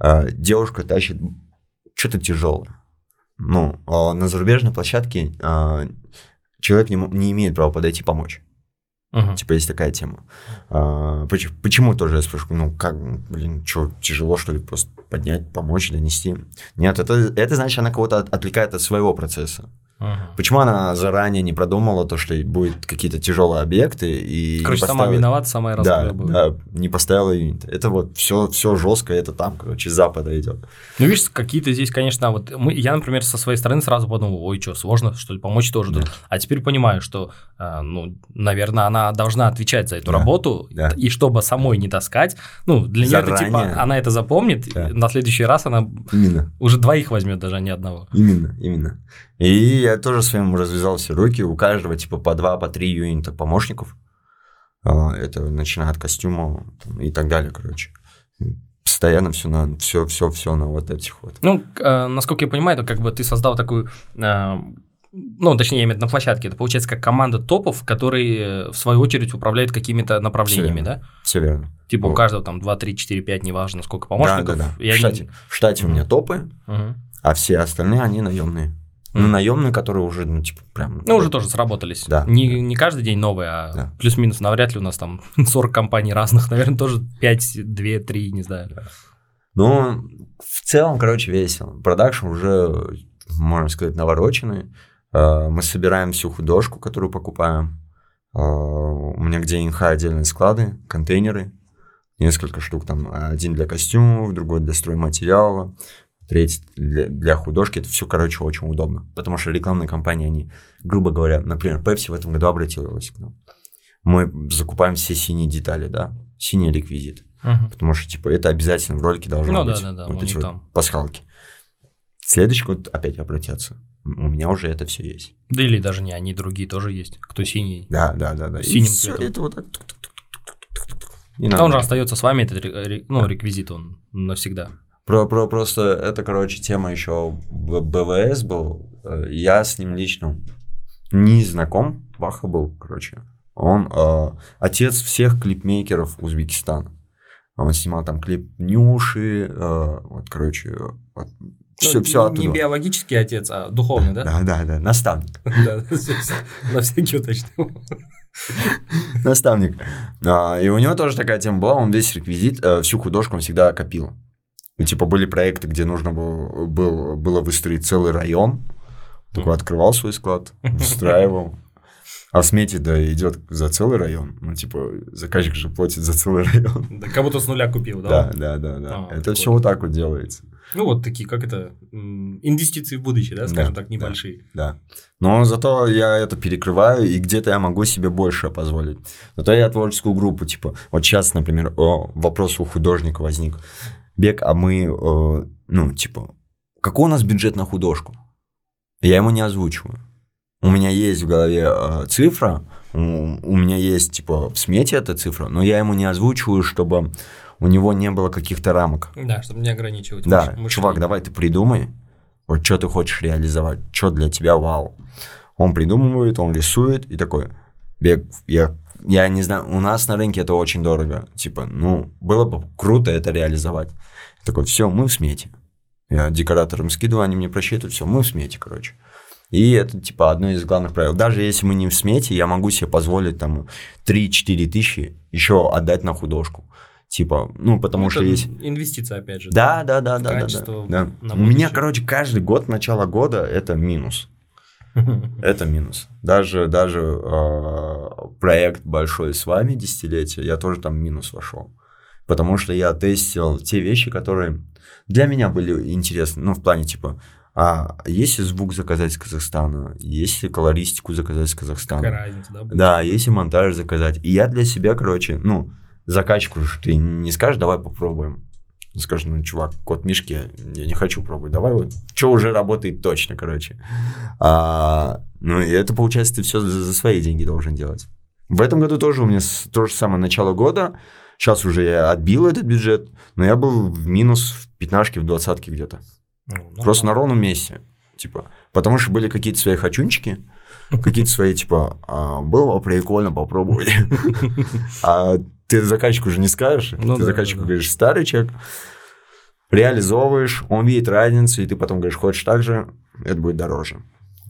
э, девушка тащит что-то тяжелое. Ну, а на зарубежной площадке э, человек не, не имеет права подойти помочь. Мгм. Типа есть такая тема. А, поч- почему тоже я спрашиваю, ну как, блин, что, тяжело что ли просто поднять, помочь, донести? Нет, это, это значит, она кого-то от- отвлекает от своего процесса. Мгм. Почему она заранее не продумала то, что будут какие-то тяжелые объекты и Короче, не сама поставила- виновата, сама и да, расхлебывает. да, не поставила юнит. Это вот все, все жестко, это там, короче, с запада идет. Ну, видишь, какие-то здесь, конечно, вот мы, я, например, со своей стороны сразу подумал, ой, что, сложно, что ли, помочь тоже. Да. А теперь понимаю, что, а, ну, наверное, она должна отвечать за эту Да. работу, Да. и чтобы самой не таскать, ну, для нее это типа, она это запомнит, Да. на следующий раз она Именно. уже двоих возьмет, даже а не одного. Именно, именно. И я тоже своим развязал все руки. У каждого типа по два, по три юнита помощников. А, Это начиная от костюма там, и так далее, короче. Постоянно все на все, все, все на вот этих вот. Ну, э, насколько я понимаю, это как бы ты создал такую, э, ну, точнее, я имею в виду на площадке, это получается как команда топов, которые, э, в свою очередь, управляют какими-то направлениями, верно. да? Все верно. Типа у Вот. каждого там 2, 3, 4, 5, неважно, сколько помощников. Да, да, да. и В они- штате, в штате у меня топы, Мгм. а все остальные они наемные. Ну, Мгм. наемные, которые уже, ну, типа, прям. Ну, уже тоже сработались. Да. Не, не каждый день новые, а Да. плюс-минус навряд ли у нас там 40 компаний разных, наверное, тоже 5, 2, 3, не знаю. Ну, в целом, короче, весело. Продакшн уже, можно сказать, навороченный. Э, Мы собираем всю художку, которую покупаем. Э, У меня где in-house отдельные склады, контейнеры. Несколько штук там. Один для костюмов, другой для стройматериала, третий для, для художки. Это все, короче, очень удобно. Потому что рекламные кампании, они, грубо говоря, например, Pepsi в этом году обратилась к нам. Мы закупаем все синие детали, да, синий реквизит. Мгм. Потому что, типа, это обязательно в ролике должно Ну да, быть. да, да, Вот у эти вот там. пасхалки. Следующий год опять обратятся. У меня уже это все есть. Да или даже не они, другие тоже есть. Кто синий. Да, да, да, да. И Синим всё цветом. это вот так. И А надо. он же остается с вами, этот ну, реквизит он навсегда. Про, про, просто это, короче, тема еще БВС был. Э, Я с ним лично не знаком. Ваха был, короче. Он э, отец всех клипмейкеров Узбекистана. Он снимал там клип Нюши, э, вот, короче, все, Ну, все не, не оттуда. биологический отец, а духовный, да? Да, да, да, наставник. Да, на всякий уточнил. Наставник. А, И у него тоже такая тема была, он весь реквизит, э, всю художку он всегда копил. И, типа были проекты, где нужно было, был, было выстроить целый район. Такой открывал свой склад, выстраивал. А в смете да идет за целый район. Ну, типа, заказчик же платит за целый район. Да, как будто с нуля купил, Да, да? да, да, да. А, Это все вот так вот делается. Ну, вот такие, как это, инвестиции в будущее, да, скажем Да, так, небольшие. Да. Но зато я это перекрываю, и где-то я могу себе больше позволить. Зато я творческую группу, типа, вот сейчас, например, о, вопрос у художника возник. Бег, а мы, э, ну, типа, какой у нас бюджет на художку? Я ему не озвучиваю. У меня есть в голове э, цифра, у, у меня есть, типа, в смете эта цифра, но я ему не озвучиваю, чтобы у него не было каких-то рамок. Да, чтобы не ограничивать Да, мыш- мышление. чувак, давай ты придумай, вот что ты хочешь реализовать, что для тебя вау. Он придумывает, он рисует и такой, бег, я, я не знаю, у нас на рынке это очень дорого. Типа, ну, было бы круто это реализовать. Такой, все, мы в смете. Я декораторам скидываю, они мне просчитывают, все, мы в смете, короче. И это, типа, одно из главных правил. Даже если мы не в смете, я могу себе позволить там 3-4 тысячи еще отдать на художку. Типа, ну, потому Ну, что есть... Инвестиция, опять же. Да, да, да, да, да, да. на У меня, короче, каждый год, начало года, это минус. Это минус. Даже, даже э, проект большой с вами, десятилетие, я тоже там минус вошел. Потому что я тестил те вещи, которые для меня были интересны. Ну, в плане, типа, а если звук заказать из Казахстана, если колористику заказать из Казахстана, Какая разница, да? будет? да, если монтаж заказать. И я для себя, короче, ну, заказчику же ты не скажешь, давай попробуем. Он скажет, ну, чувак, код Мишки, я не хочу пробовать, давай вот, что уже работает точно, короче. А, ну, и это, получается, ты все за, за свои деньги должен делать. В этом году тоже у меня то же самое начало года. Сейчас уже я отбил этот бюджет, но я был в минус в пятнашке, в двадцатке где-то. Ну, ну, Просто на ровном месте. Типа, потому что были какие-то свои хочунчики, какие-то свои, типа, «А, было прикольно попробовать. А ты заказчику уже не скажешь. Ну ты да, заказчику да. говоришь, старый чек, реализовываешь, он видит разницу, и ты потом говоришь, хочешь так же, это будет дороже.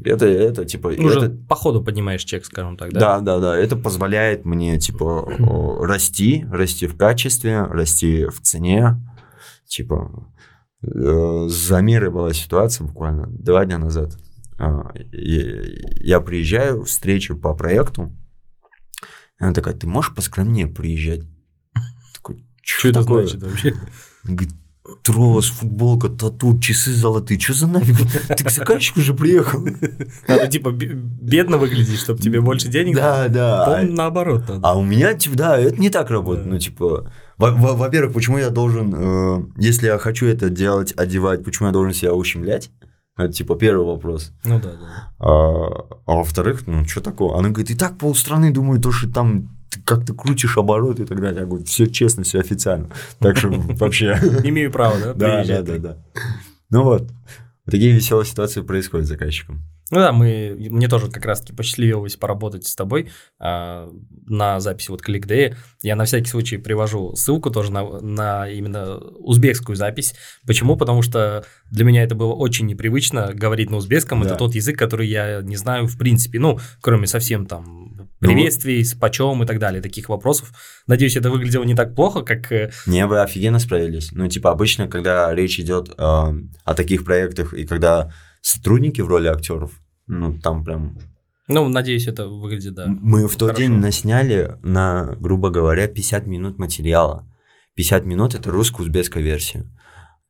Это, это, типа, Ну, Уже это- по ходу поднимаешь чек, скажем так, да? да, да, да. Это позволяет мне, типа, расти, расти в качестве, расти в цене. Типа, с Замирой была ситуация буквально два дня назад. А, Я приезжаю, встречу по проекту. И она такая, ты можешь поскромнее приезжать? Такой, Что это такое? значит вообще? Говорит, трос, футболка, тату, часы золотые. Что за нафиг? Ты к заказчику уже приехал. Надо типа бе- бедно выглядеть, чтобы тебе больше денег Да, да. По-моему, наоборот надо. А у меня, типа, да, это не так работает. Ну, типа, во- во- во-первых, почему я должен, э, если я хочу это делать, одевать, почему я должен себя ущемлять? Это, типа, первый вопрос. Ну да, да. А, а во-вторых, ну, что такого? Она говорит, и так полстраны думаю, то, что там ты как-то крутишь обороты и так далее. Я говорю, все честно, все официально. Так что вообще... Имею право, да? Да, да, да. Ну вот, такие веселые ситуации происходят с заказчиком. Ну да, мы, мне тоже как раз-таки посчастливилось поработать с тобой а, на записи вот Day. Я на всякий случай привожу ссылку тоже на, на именно узбекскую запись. Почему? Потому что для меня это было очень непривычно говорить на узбекском. Да. Это тот язык, который я не знаю в принципе. Ну, кроме совсем там Ну, приветствий, с почем и так далее, таких вопросов. Надеюсь, это выглядело не так плохо, как... э, Не, вы офигенно справились. Ну, типа, обычно, когда речь идет э, о таких проектах, и когда сотрудники в роли актеров, ну, там прям... Ну, надеюсь, это выглядит, да. Мы в тот хорошо. день насняли на, грубо говоря, 50 минут материала. 50 минут – это русско-узбекская версия.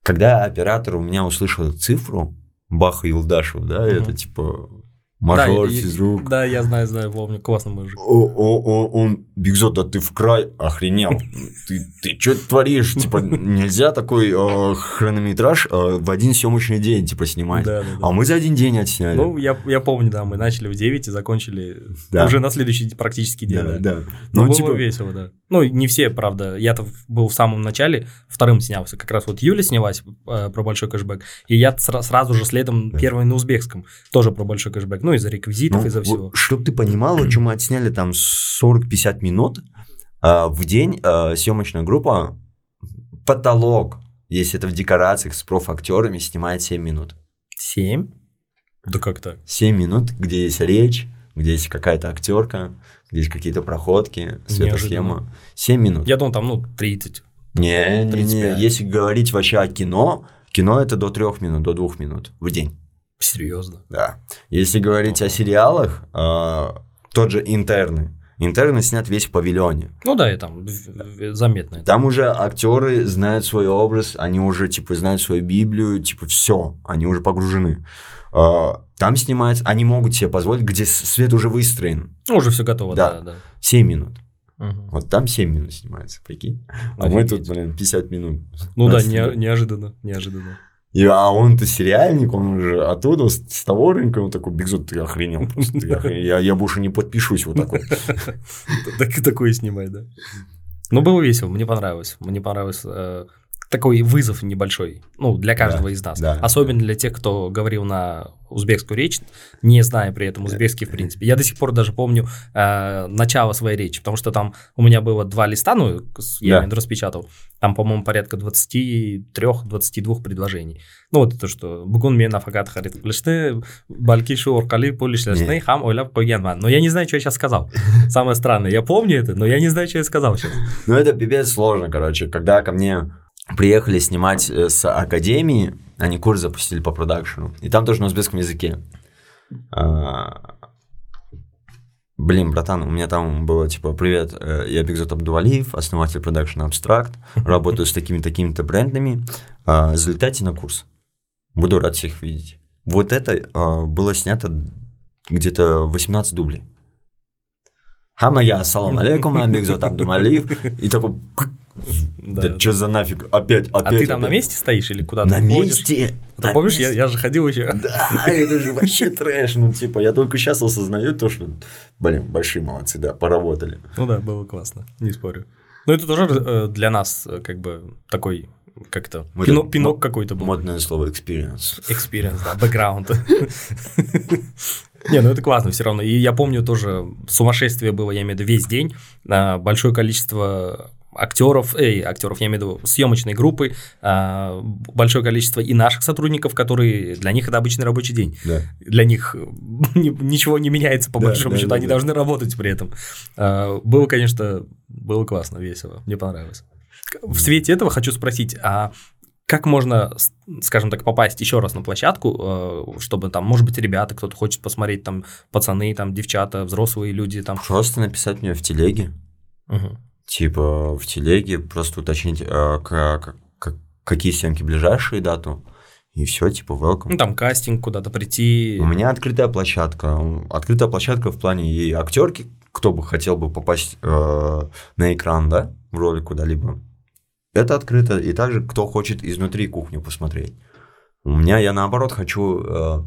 Когда оператор у меня услышал цифру, Баха Юлдашев, да, Мгм. это типа мажор, да, физрук, Да, я знаю, знаю, помню, классный мужик. О, о, о, он, Бигзот, да ты в край охренел. Ты, ты что творишь? Типа, нельзя такой э, хронометраж э, в один съемочный день, типа, снимать. Да, да, да. А мы за один день отсняли. Ну, я, я помню, да, мы начали в 9 и закончили Да. уже на следующий практически день. да, да. да. Ну, Ну, было типа, весело, да. Ну, не все, правда. Я-то был в самом начале, вторым снялся. Как раз вот Юля снялась э, про большой кэшбэк, и я сра- сразу же следом первый на узбекском, тоже про большой кэшбэк. Ну, из-за реквизитов, ну, из-за всего. Чтоб ты понимал, что мы отсняли там 40-50 минут, а, в день а, съемочная группа, потолок, если это в декорациях с профактерами, снимает 7 минут. Семь? Да как так? 7 минут, где есть речь, где есть какая-то актерка, где есть какие-то проходки, светосхема. 7 минут. Я думал, там, ну, 30. Не, не, не. 35. Если говорить вообще о кино, кино это до 3 минут, до 2 минут в день. Серьезно. Да. Если говорить о сериалах, а, тот же интерны. Интерны снят весь в павильоне. Ну да, и там заметно. это. Там уже актеры знают свой образ, они уже типа знают свою Библию, типа все, они уже погружены. А, Там снимается, они могут себе позволить, где свет уже выстроен. Ну, уже все готово, Да. да, да. 7 минут. Мгм. Вот там 7 минут снимается, прикинь. А мы Офигеть. тут, блин, 50 минут. Ну да, 20 не- неожиданно, неожиданно. И, а он-то сериальник, он уже оттуда, с, с того рынка, он такой, Бигзот, ты охренел просто. ты охренел. Я, я больше не подпишусь вот так вот. Так и такое снимай, да. Ну, было весело, мне понравилось. Мне понравилось. Э, такой вызов небольшой, ну, для каждого Да, из нас. да, Особенно для тех, кто говорил на узбекскую речь, не зная при этом узбекский в принципе. Я до сих пор даже помню э, начало своей речи, потому что там у меня было два листа, ну, я Да. распечатал, там, по-моему, порядка 23-22 предложений. Ну, вот это что, «Бүгін мен афагат харит қылышты, бәлки шу орқали пулишлашны хам ойлап қойганман». Но я не знаю, что я сейчас сказал. Самое странное, я помню это, но я не знаю, что я сказал сейчас. Ну, это пипец сложно, короче. Когда ко мне приехали снимать э, с академии, они курс запустили по продакшену, и там тоже на узбекском языке. А, Блин, братан, у меня там было типа, привет, э, я Бигзот Абдувалиев, основатель продакшена Abstract, работаю с такими-такими-то брендами, А, залетайте на курс, буду рад всех видеть. Вот это а, было снято где-то 18 дублей. Хама я, ассалам алейкум, я Бигзот Абдувалиев, и такой, да, Да. что за нафиг, опять, опять. А ты там на месте стоишь или куда-то На ходишь? месте. Ты на помнишь, я, месте. я же ходил еще. Да, это же вообще трэш. Ну, типа, я только сейчас осознаю то, что, блин, большие молодцы, да, поработали. Ну да, было классно, не спорю. Но это тоже э, для нас э, как бы такой, как-то, Вот пинок, какой-то был. Модное слово experience. Experience, да, бэкграунд. Не, ну это классно все равно. И я помню тоже, сумасшествие было, я имею в виду, весь день. А, Большое количество актеров, эй, актеров, я имею в виду съемочной группы, а, большое количество и наших сотрудников, которые для них это обычный рабочий день. Да. Для них ни- ничего не меняется, по Да, большому да, счету, да, они да. должны работать при этом. А, Было, конечно, было классно, весело, мне понравилось. В свете этого хочу спросить, а как можно, скажем так, попасть еще раз на площадку, э, чтобы там, может быть, ребята, кто-то хочет посмотреть, там, пацаны, там, девчата, взрослые люди, там. Просто написать мне в телеге, Мгм. Типа, в телеге, просто уточнить, а, ка- ка- ка- какие съемки ближайшие дату, и все, типа, welcome. Ну, там, кастинг, куда-то прийти. У меня открытая площадка. Открытая площадка в плане и актерки, кто бы хотел бы попасть э, на экран, да, в роли куда-либо. Это открыто. И также, кто хочет изнутри кухню посмотреть. У меня, я наоборот хочу... э,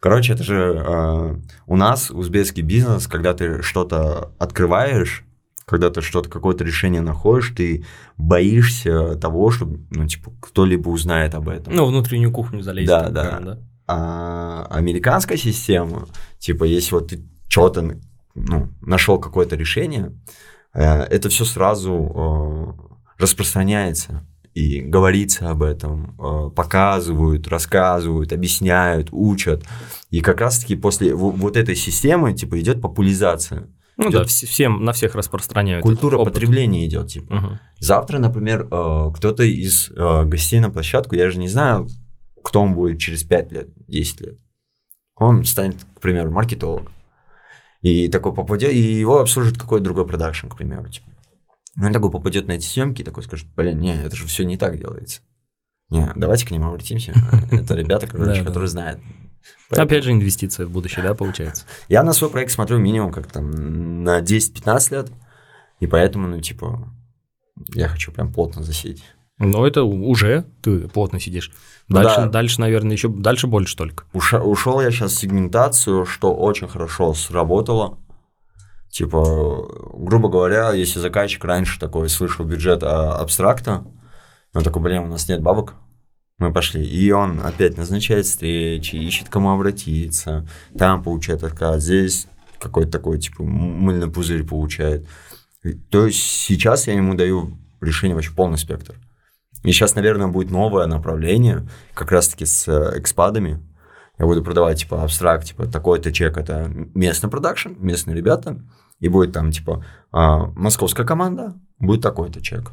короче, это же э, у нас узбекский бизнес, когда ты что-то открываешь, когда ты что-то, какое-то решение находишь, ты боишься того, что, ну, типа, кто-либо узнает об этом. Ну, внутреннюю кухню залезть. Да, да. скажем, да. А американская система, типа, если вот ты что-то ну, нашел какое-то решение, э, это все сразу э, распространяется и говорится об этом, э, показывают, рассказывают, объясняют, учат. И как раз-таки после во- вот этой системы, типа, идет популяризация. Ну Идёт да, вс- всем, на всех распространяют. Культура потребления идет, типа. Мгм. Завтра, например, э, кто-то из э, гостей на площадку, я же не знаю, кто он будет через 5 лет, 10 лет. Он станет, к примеру, маркетологом. И такой попадет, и его обслужит какой-то другой продакшн, к примеру. Типа. Он такой попадет на эти съемки и такой скажет, блин, не, это же все не так делается. Не, давайте к ним обратимся. Это ребята, короче, которые знают. Опять же, инвестиция в будущее, да, получается? Я на свой проект смотрю минимум как там на 10-15 лет, и поэтому, ну, типа, я хочу прям плотно засесть. Но это уже ты плотно сидишь. Ну Дальше, да. дальше, наверное, еще дальше больше только. Уша- ушел я сейчас в сегментацию, что очень хорошо сработало. Типа, грубо говоря, если заказчик раньше такой слышал бюджет а, абстракта, он такой, блин, у нас нет бабок, мы пошли. И он опять назначает встречи, ищет кому обратиться, там получает отказ, здесь какой-то такой, типа, мыльный пузырь получает. То есть сейчас я ему даю решение вообще полный спектр. И сейчас, наверное, будет новое направление, как раз-таки с э, экспадами. Я буду продавать, типа, абстракт, типа, такой-то чек, это местный продакшн, местные ребята, и будет там, типа, а, московская команда, будет такой-то чек.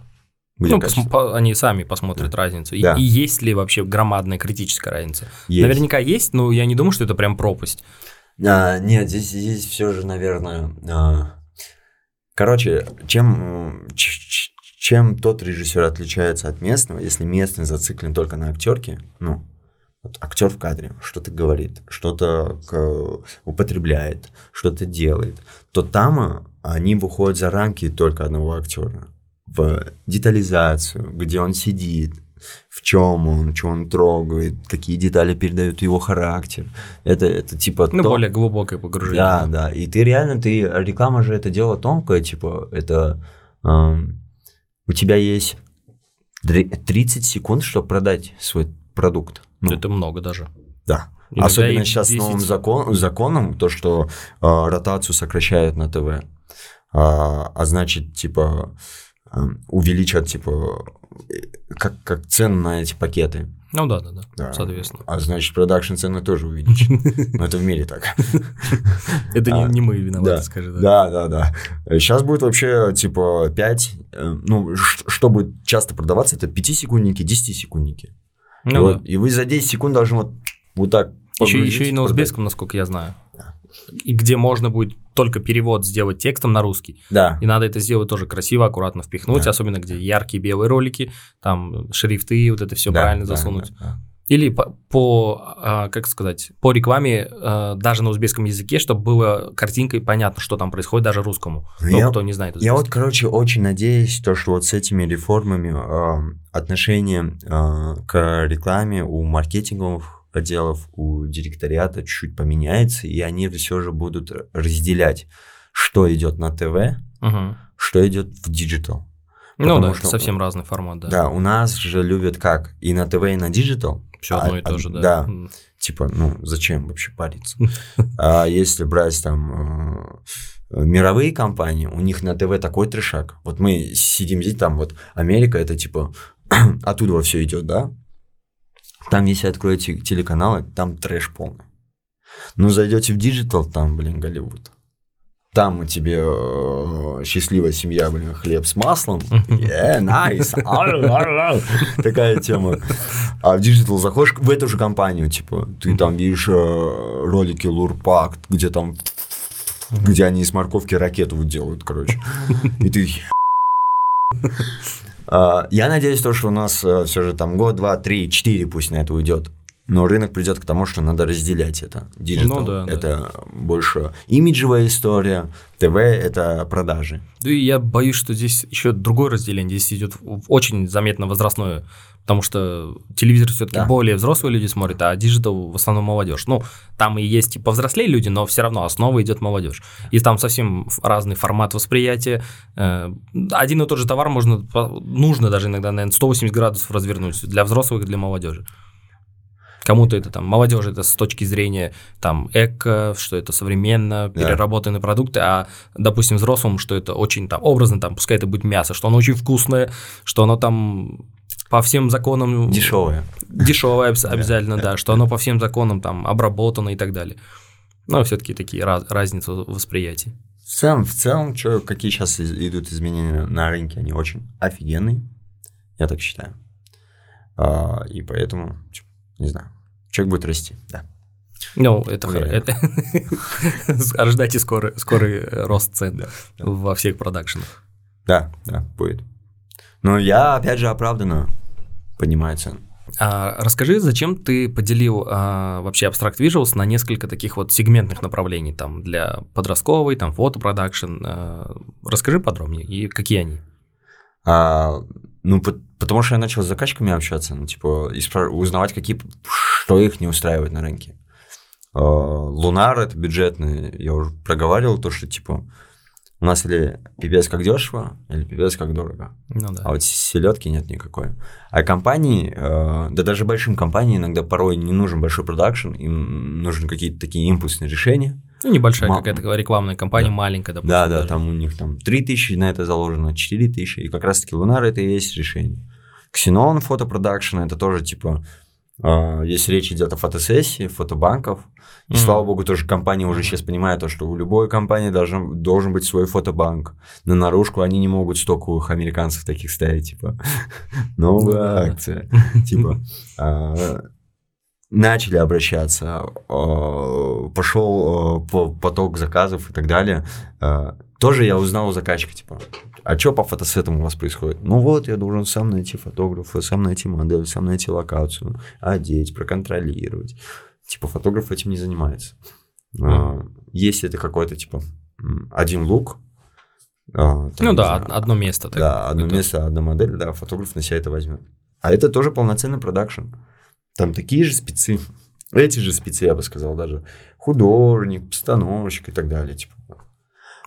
Где Ну, качество. посм- по- они сами посмотрят разницу. И, Да. и есть ли вообще громадная критическая разница? Есть. Наверняка есть, но я не думаю, что это прям пропасть. А, нет, здесь, здесь все же, наверное... а, Короче, чем, чем тот режиссер отличается от местного, если местный зациклен только на актерке, ну, вот актер в кадре что-то говорит, что-то употребляет, что-то делает, то там а, они выходят за рамки только одного актера. В детализацию, где он сидит, в чем он, что он трогает, какие детали передают его характер. Это, это типа Ну, то- более глубокое погружение. да, да. И ты реально, ты реклама же это дело тонкое, типа, это эм, у тебя есть Дри- 30 секунд, чтобы продать свой продукт. Ну, Это много даже. да. Иногда Особенно сейчас с 10. новым закон, законом, то, что э, ротацию сокращают на ТВ. А, а значит, типа, э, увеличат, типа, э, как, как цены на эти пакеты. Ну да, да, да, Да. соответственно. А значит, продакшн цены тоже увеличат. Но это в мире так. Это не, А, не мы виноваты, скажи, да. Да, да. Сейчас будет вообще, типа, 5, ну, ш- что будет часто продаваться, это 5-секундники, 10-секундники. и, Ну и вы за 10 секунд должны вот, вот так Еще, и на узбекском, насколько я знаю. Да. И где можно будет только перевод сделать текстом на русский. Да. И надо это сделать тоже красиво, аккуратно впихнуть, Да. особенно где яркие белые ролики, там шрифты, вот это все Да, правильно да, засунуть. да, да. Или по, по, а, как сказать, по рекламе а, даже на узбекском языке, чтобы было картинкой понятно, что там происходит даже русскому. Ну, я- кто не знает Я вот, узбекский. короче, очень надеюсь, то, что вот с этими реформами э, отношение э, к рекламе у маркетинговых отделов, у директориата чуть-чуть поменяется, и они все же будут разделять, что идет на ТВ, Мгм. что идет в digital. Ну да, что- совсем разный формат, да. Да. у нас же любят как? И на ТВ, и на digital. Все А- одно и а- то же, да. да. Типа, ну, зачем вообще париться? А если брать там э, мировые компании, у них на ТВ такой трешак. Вот мы сидим здесь, там вот Америка, это типа оттуда все идет, да? Там, если откроете телеканалы, там трэш полный. Ну, зайдете в digital, там, блин, Голливуд. Там у тебе э, счастливая семья, блин, хлеб с маслом. Yeah, nice. Такая тема. А в digital заходишь в эту же компанию, типа, ты там видишь э, ролики Lurpak, где там где они из морковки ракету делают, короче. И ты... А, Я надеюсь, то, что у нас все же там год, два, три, четыре пусть на это уйдет. Но рынок придет к тому, что надо разделять это. Digital Ну да, да. это больше имиджевая история, ТВ это продажи. Да и я боюсь, что здесь еще другое разделение. Здесь идет очень заметно возрастное, потому что телевизор все-таки Да. более взрослые люди смотрят, а digital в основном молодежь. Ну, там и есть и повзрослее люди, но все равно основа идет молодежь. И там совсем разный формат восприятия. Э, Один и тот же товар можно, нужно даже иногда, наверное, 180 градусов развернуть для взрослых и для молодежи. Кому-то это там, молодежи это с точки зрения там эко, что это современно, переработанные продукты, а, допустим, взрослым, что это очень там образно, там, пускай это будет мясо, что оно очень вкусное, что оно там по всем законам... Дешевое. Дешевое обязательно, да, что оно по всем законам там обработано и так далее. Но все-таки такие раз- разницы в восприятии. В целом, в целом, чё, какие сейчас идут изменения на рынке, они очень офигенные, я так считаю. А, и поэтому, чё, не знаю, человек будет расти, да. Ну, это, ожидайте скорый, скорый рост цен Да, да. во всех продакшенах. Да, да, будет. Но я, опять же, оправданно поднимаю цену. А, расскажи, зачем ты поделил а, вообще Abstract Visuals на несколько таких вот сегментных направлений, там, для подростковой, там, фотопродакшн. А, расскажи подробнее, и какие они? А, ну, потому что я начал с заказчиками общаться, ну, типа, и спра- узнавать, какие, что их не устраивает на рынке. А, Лунар это бюджетный, я уже проговаривал то, что, типа, у нас или пипец как дешево, или пипец как дорого. Ну да. А вот селедки нет никакой. А компании, э, да даже большим компаниям иногда порой не нужен большой продакшн, им нужны какие-то такие импульсные решения. Ну, небольшая ма- какая-то рекламная кампания, Да. маленькая, допустим. Да, да, даже. там у них там 3000 на это заложено, 4000, и как раз-таки Лунар это и есть решение. Ксенон фотопродакшн это тоже типа, э, если речь идет о фотосессии, фотобанков, и Мгм. слава богу, тоже компания уже сейчас понимает то, что у любой компании должен, должен быть свой фотобанк. На наружку они не могут стоковых американцев таких ставить, типа, новая акция. Типа, а, начали обращаться, а, пошел а, по- поток заказов и так далее. Тоже я узнал у заказчика, типа, а что по фотосетам у вас происходит? Ну вот, я должен сам найти фотографа, сам найти модель, сам найти локацию, одеть, проконтролировать. Типа, фотограф этим не занимается. А, Если это какой-то, типа, один лук, а, там, Ну да, знаю, од- одно место. так- да, одно это- место, одна модель, да, фотограф на себя это возьмет. А это тоже полноценный продакшн. Там такие же спецы, эти же спецы, я бы сказал, даже художник, постановщик и так далее. Типа.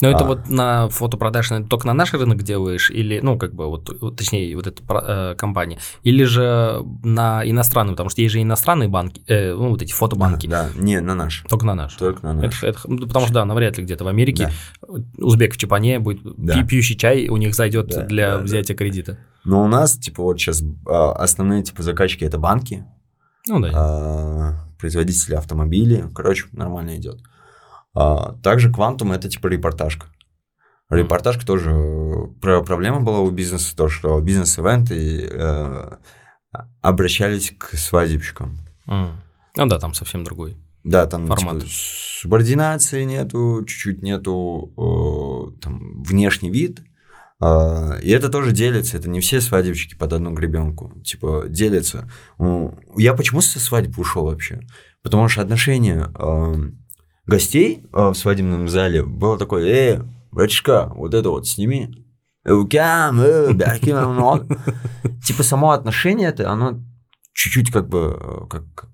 Но это А. вот на фотопродакшн это только на наш рынок делаешь, или, ну, как бы, вот, точнее, вот эта э, компания, или же на иностранный, потому что есть же иностранные банки, э, ну, вот эти фотобанки, Да, не, на наш. только на наш. Только на наш. Это- это- ну, потому что, да, навряд ли где-то в Америке узбек в Чапане будет Да. пи- пьющий чай, у них зайдет Да, для да, да. взятия кредита. Но у нас, типа, вот сейчас основные, типа, заказчики это банки, Ну, да. а, производители автомобилей. Короче, нормально идет. А, также Quantum это, типа, репортажка. Репортажка тоже э, про- проблема была у бизнеса, то, что бизнес-ивенты э, обращались к свадебщикам. М. Ну, да, там совсем другой. Да, там Формат. типа, субординации нету, чуть-чуть нету э, там, внешний вид. А, и это тоже делится, это не все свадебщики под одну гребенку. Типа, делятся. Ну, Я почему со свадьбы ушел вообще? Потому что отношение э, гостей э, в свадебном зале было такое, э, братишка, вот это вот сними. Ног». Типа, само отношение это, оно чуть-чуть как бы, э, как...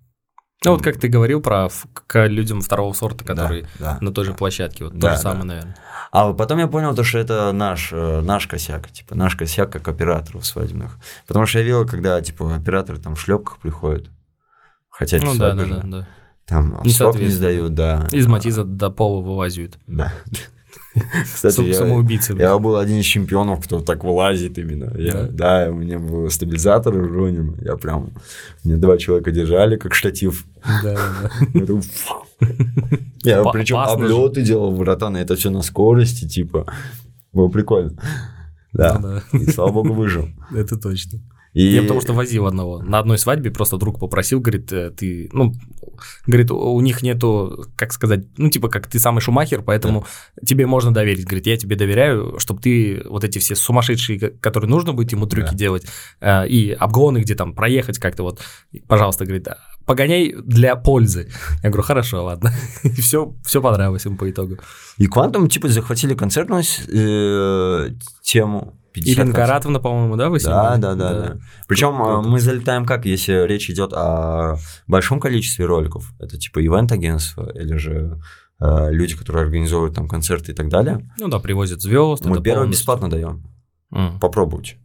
Ну, вот как ты говорил про к людям второго сорта, Да, которые да. на той же площадке, вот Да, то же да. самое, наверное. А потом я понял, то, что это наш, э, наш косяк, типа, наш косяк как операторов свадебных. Потому что я видел, когда, типа, операторы там в шлепках приходят. Хотя Ну, да, да, да, да. Там Не срок не сдают, да. Из Матиза до пола вылазят. Да. Кстати, я, я был один из чемпионов, кто так вылазит именно. Я- Да? да? у меня был стабилизатор уронен. Я прям... Мне два человека держали, как штатив. Да, да. Я причем облеты делал, братан, это все на скорости, типа. Было прикольно. Да. Ну И слава богу, выжил. это точно. И... Я потому что возил одного. На одной свадьбе просто друг попросил, говорит, э, ты, ну, говорит, у них нету, как сказать, ну, типа, как ты самый шумахер, поэтому тебе можно доверить. Говорит, я тебе доверяю, чтобы ты вот эти все сумасшедшие, ко- которые нужно будет ему трюки Да. делать, э, и обгоны, где там проехать как-то вот, пожалуйста, говорит, «А, погоняй для пользы. Я говорю, хорошо, ладно. И все, все понравилось ему по итогу. И Quantum, типа, захватили концертную э, тему. 50 Ирина. Каратовна, по-моему, да, вы Да, снимали? да, да, да. Причем Круто, э, мы залетаем как, если речь идет о большом количестве роликов. Это типа ивент-агентство или же э, люди, которые организовывают там концерты и так далее. Ну да, привозят звезд. Мы первое полностью. бесплатно даем. М. Попробуйте.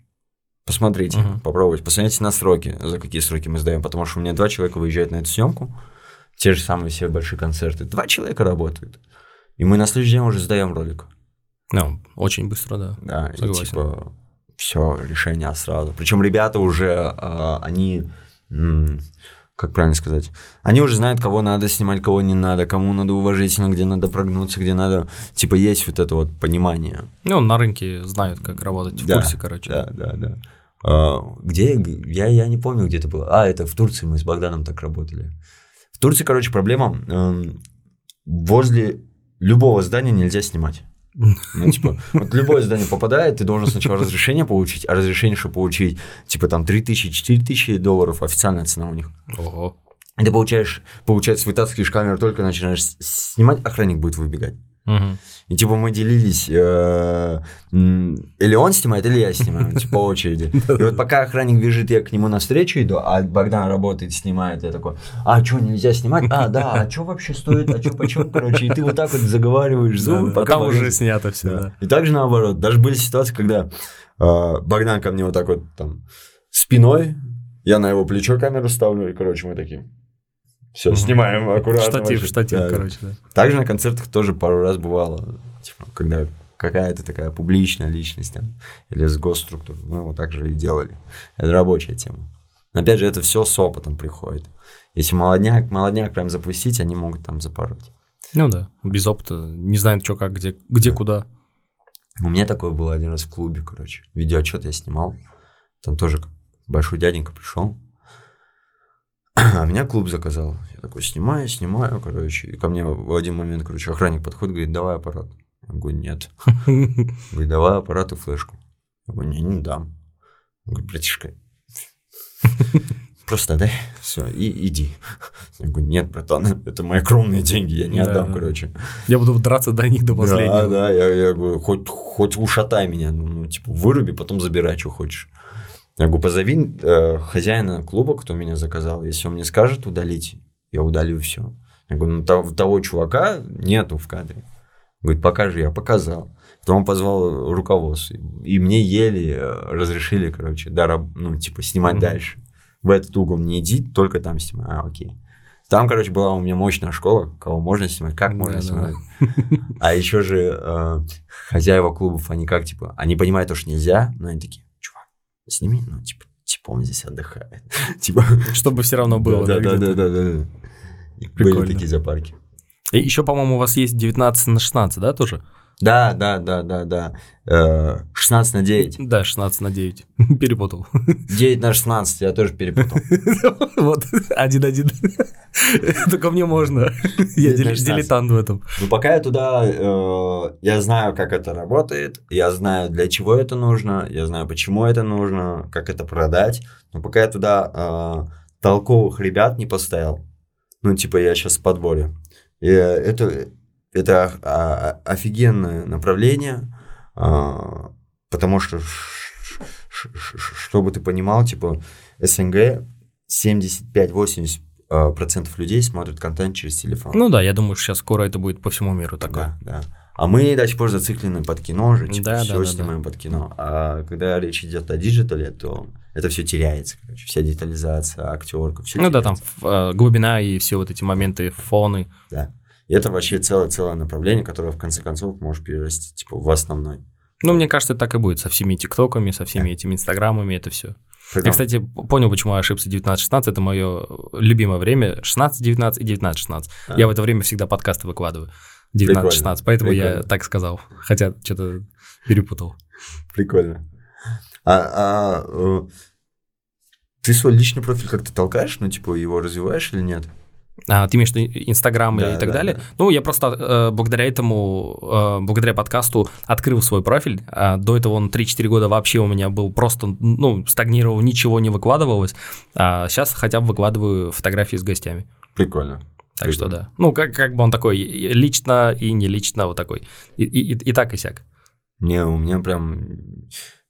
Посмотрите, Мгм. попробуйте, посмотрите на сроки, за какие сроки мы сдаем, потому что у меня два человека выезжают на эту съемку, те же самые все большие концерты, два человека работают, и мы на следующий день уже сдаем ролик. Ну, очень быстро, да. Да, и Согласен. типа все, решение сразу. Причем ребята уже, а, они, как правильно сказать, они уже знают, кого надо снимать, кого не надо, кому надо уважительно, где надо прогнуться, где надо, типа есть вот это вот понимание. Ну, на рынке знают, как работать, в Да, курсе, короче. Да, да, да. А, где, я, я не помню, где это было. А, это в Турции мы с Богданом так работали. В Турции, короче, проблема, эм, возле любого здания нельзя снимать. Ну, типа, вот любое здание попадает, ты должен сначала разрешение получить, а разрешение, чтобы получить, типа, там, 3000, 4000 долларов, официальная цена у них. Ого. И ты получаешь, получается, вытаскиваешь камеру, только начинаешь снимать, охранник будет выбегать. Мгм. И типа мы делились, э, или он снимает, или я снимаю, типа по очереди. И вот пока охранник бежит, я к нему навстречу иду, а Богдан работает, снимает, я такой, а что, нельзя снимать? А, да, а что вообще стоит, а что почем, короче, и ты вот так вот заговариваешь зубы, Там Богдан- уже снято все, Да. да. И также наоборот, даже были ситуации, когда э, Богдан ко мне вот так вот там спиной, я на его плечо камеру ставлю, и, короче, мы такие, все, снимаем аккуратно. Штатив, вообще». штатив, Да. короче, да. Также на концертах тоже пару раз бывало, типа, когда какая-то такая публичная личность там, или с госструктур, мы вот так же и делали. Это рабочая тема. Но опять же, это все с опытом приходит. Если молодняк, молодняк прям запустить, они могут там запороть. Ну да, без опыта, не знают, что как, где, где куда. У меня такое было один раз в клубе, короче. Видеоотчет я снимал. Там тоже большой дяденька пришел. А меня клуб заказал. Я такой снимаю, снимаю, короче. И ко мне в один момент, короче, охранник подходит, говорит, давай аппарат. Я говорю, нет. Говорит, давай аппарат и флешку. Я говорю, не, не дам. Он говорит, братишка, просто дай, все, и иди. Я говорю, нет, братан, это мои огромные деньги, я не Да, отдам, да. короче. Я буду драться до них до последнего. Да, да, я, я говорю, хоть, хоть ушатай меня, ну, ну, типа, выруби, потом забирай, что хочешь. Я говорю, позови э, хозяина клуба, кто меня заказал, если он мне скажет удалить, я удалю все. Я говорю, ну, того, того чувака нету в кадре. Говорит, покажи, я показал. Потом он позвал руководство. И мне еле э, разрешили, короче, да, раб- ну, типа, снимать Мгм. дальше. В этот угол не иди, только там снимай. А, окей. Там, короче, была у меня мощная школа, кого можно снимать, как можно Да-да-да. снимать. А еще же э, хозяева клубов, они как, типа, они понимают то, что нельзя, но они такие, чувак, сними, ну, типа, типа он здесь отдыхает. Типа, Чтобы все равно было. да, да, да, да, да. Были такие зоопарки. И еще, по-моему, у вас есть 19 на 16, да, тоже? Да, да, да, да, да. Э, 16 на 9. Да, 16 на 9. Перепутал. 9 на 16, я тоже перепутал. Вот, один-один. Только мне можно. Я Девять на дили- 16. дилетант в этом. Ну, пока я туда, э, я знаю, как это работает, я знаю, для чего это нужно, я знаю, почему это нужно, как это продать. Но пока я туда э, толковых ребят не поставил, ну, типа, я сейчас в подборе. Это, это а, офигенное направление, а, потому что, чтобы ты понимал, типа, СНГ 75-80% э, процентов людей смотрят контент через телефон. Ну да, я думаю, что сейчас скоро это будет по всему миру такое. Да, да. А мы до сих пор зациклены под кино же, типа, Да, все да, да, снимаем под кино. А когда речь идет о digital е, то это все теряется, короче, вся детализация, актерка, все Ну да, там э, глубина и все вот эти моменты, фоны. Да. И это вообще целое-целое направление, которое в конце концов может перерасти, типа, в основной. Ну, мне кажется, так и будет со всеми тиктоками, со всеми этими инстаграмами, это все. Я, кстати, понял, почему я ошибся 19-16, это мое любимое время, 16-19 и 19-16. А. Я в это время всегда подкасты выкладываю. 19-16, Прикольно, поэтому я прикольно. так сказал, хотя что-то перепутал. Прикольно. А, а, э, ты свой личный профиль как-то толкаешь, ну, типа, его развиваешь или нет? А, ты имеешь в виду Инстаграм Да, и так да, далее? да. Ну, я просто э, благодаря этому, э, благодаря подкасту открыл свой профиль. А до этого он 3-4 года вообще у меня был просто, ну, стагнировал, ничего не выкладывалось. А сейчас хотя бы выкладываю фотографии с гостями. Прикольно. Так что Прикольно. да. Ну, как, как бы он такой, лично и не лично вот такой. И, и, и- и так, и сяк. Не, у меня прям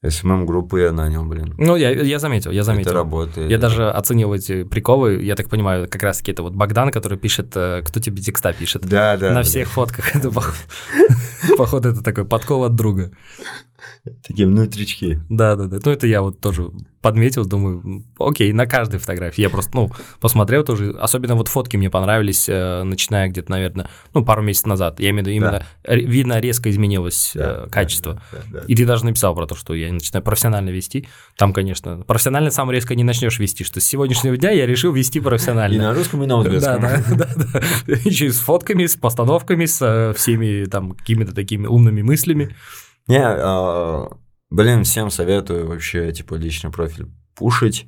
СММ-группы я нанял, блин. Ну, я, я заметил, я заметил. Это работает. Я даже оценил эти приколы, я так понимаю, как раз-таки это вот Богдан, который пишет, э, кто тебе текста пишет. Да, да. На да. всех фотках. Это, пох- походу, это такой подкол от друга. Такие внутрички. Да, да, да. Ну, это я вот тоже подметил, думаю, окей, на каждой фотографии. Я просто, ну, посмотрел тоже. Особенно вот фотки мне понравились, э, начиная где-то, наверное, ну, пару месяцев назад. Я имею в виду именно, ре- видно, резко изменилось э, Да, качество. да, да, да. И ты даже написал про то, что я начинаю профессионально вести. Там, конечно, профессионально сам резко не начнешь вести, что с сегодняшнего дня я решил вести профессионально. И на русском, и на Да, узбекском. да, да, да. Еще и с фотками, с постановками, с э, всеми там какими-то такими умными мыслями. Не, а, блин, всем советую вообще, типа, личный профиль пушить.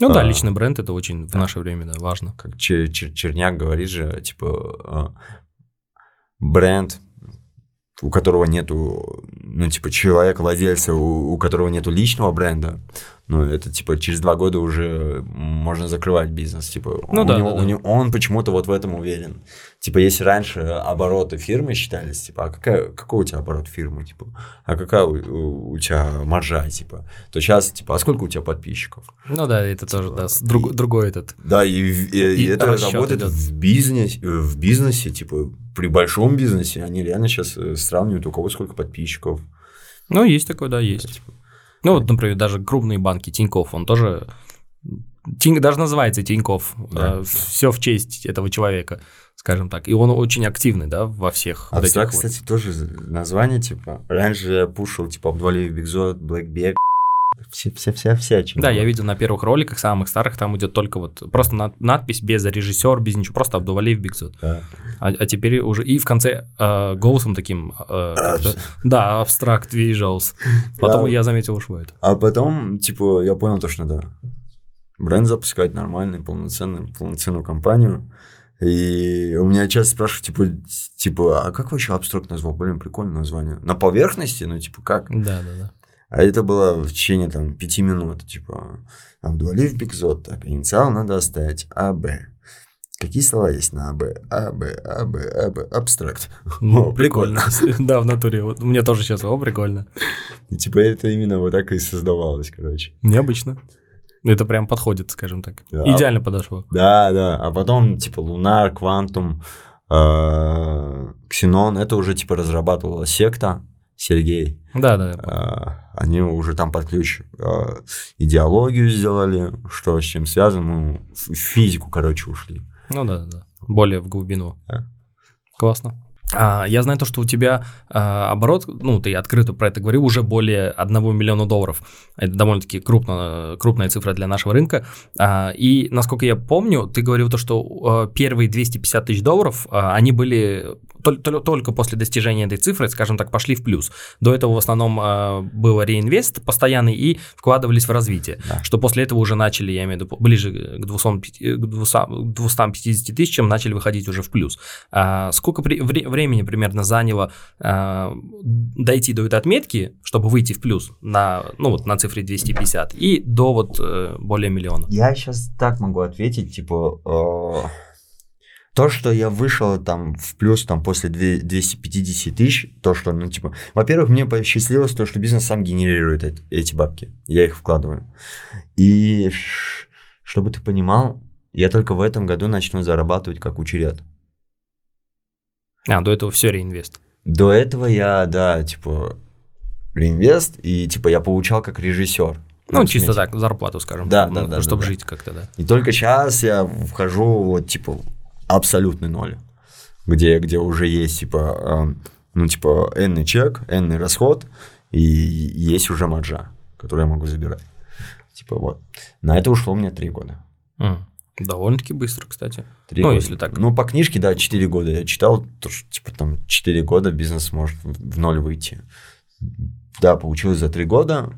Ну да, А. личный бренд это очень в наше время, да, важно. Как Чер- Чер- Черняк говорит же, типа, а, бренд, у которого нету, ну, типа, человек, владельца, у, у которого нету личного бренда, ну, это, типа, через два года уже можно закрывать бизнес, типа, Ну у да, него- да, у да. него- он почему-то вот в этом уверен. Типа, если раньше обороты фирмы считались, типа, а какая, какой у тебя оборот фирмы, типа, а какая у, у- у тебя маржа, типа, то сейчас, типа, а сколько у тебя подписчиков? Ну да, это тоже, да, с- друг- и- другой этот. Да, и, и- и И это работает идёт. в бизнесе, в бизнесе, типа, при большом бизнесе, они реально сейчас сравнивают, у кого сколько подписчиков. Ну, есть такой, да, есть. Ну, вот, например, даже крупные банки, Тиньков, он тоже... Тинь- даже называется Тиньков. Да. все в честь этого человека, скажем так. И он очень активный, да, во всех вот Абстракт, вот. кстати, тоже название, типа, раньше я пушил, типа, Абдвалиев Бигзот, Блэкбек, все, вся, вся, вся, Да, я видел на первых роликах, самых старых, там идет только вот просто над- надпись без режиссер, без ничего, просто Абдувалиев Бигзот. Да. А, а теперь уже и в конце э, голосом таким, э, да, абстракт visuals. Потом Да. я заметил уж это. А потом, типа, я понял то, что надо бренд запускать нормальный, полноценный, полноценную компанию. И у меня часто спрашивают, типа, типа, а как вообще абстракт назвал? Блин, прикольное название. На поверхности, ну, типа, как? Да, да, да. А это было в течение, там, пяти минут, типа, Абдуалив Бигзот, так, инициал надо оставить АБ. Какие слова есть на АБ? АБ, АБ, АБ, абстракт. Ну, прикольно. Да, в натуре. Вот у меня тоже сейчас, о, прикольно. Типа, это именно вот так и создавалось, короче. Необычно. Это прям подходит, скажем так. Да. Идеально подошло. Да, да. А потом, типа, Лунар, Квантум, Ксенон, это уже типа разрабатывала секта, Сергей. Да, да. А, Они уже там под ключ а, идеологию сделали, что с чем связано, ну, в физику, короче, ушли. Ну да, да. Более в глубину. Да. Классно. А, я знаю то, что у тебя а, оборот, ну, ты открыто про это говорил, уже более 1 миллиона долларов. Это довольно-таки крупно, крупная цифра для нашего рынка. А, и, насколько я помню, ты говорил то, что а, первые 250 тысяч долларов, а, они были только после достижения этой цифры, скажем так, пошли в плюс. До этого в основном а, было реинвест постоянный и вкладывались в развитие. Да. Что после этого уже начали, я имею в виду, ближе к 200, к 200 250 тысячам начали выходить уже в плюс. А сколько при- вре- времени примерно заняло а, дойти до этой отметки, чтобы выйти в плюс на, ну, вот, на цифре 250 и до вот э, более миллиона? Я сейчас так могу ответить, типа, э, то, что я вышел там в плюс там после две- 250 тысяч, то, что, ну, типа, во-первых, мне посчастливилось то, что бизнес сам генерирует эт- эти бабки, я их вкладываю. И чтобы ты понимал, я только в этом году начну зарабатывать как учеред. А, до этого все реинвест. До этого я, да, типа, реинвест, и, типа, я получал как режиссер. Ну, чисто смете. так, зарплату, скажем. Да, так, да, ну, да, Чтобы да, да. жить как-то, да. И только сейчас я вхожу вот типа абсолютный ноль, где, где уже есть типа, э, ну типа n чек, n расход, и есть уже маржа, которую я могу забирать. Типа вот. На это ушло у меня три года. М, Довольно-таки быстро, кстати. Три Ну, года. если так. Ну, по книжке, да, 4 года. Я читал, то, что, типа, там, 4 года бизнес может в ноль выйти. Да, получилось за 3 года.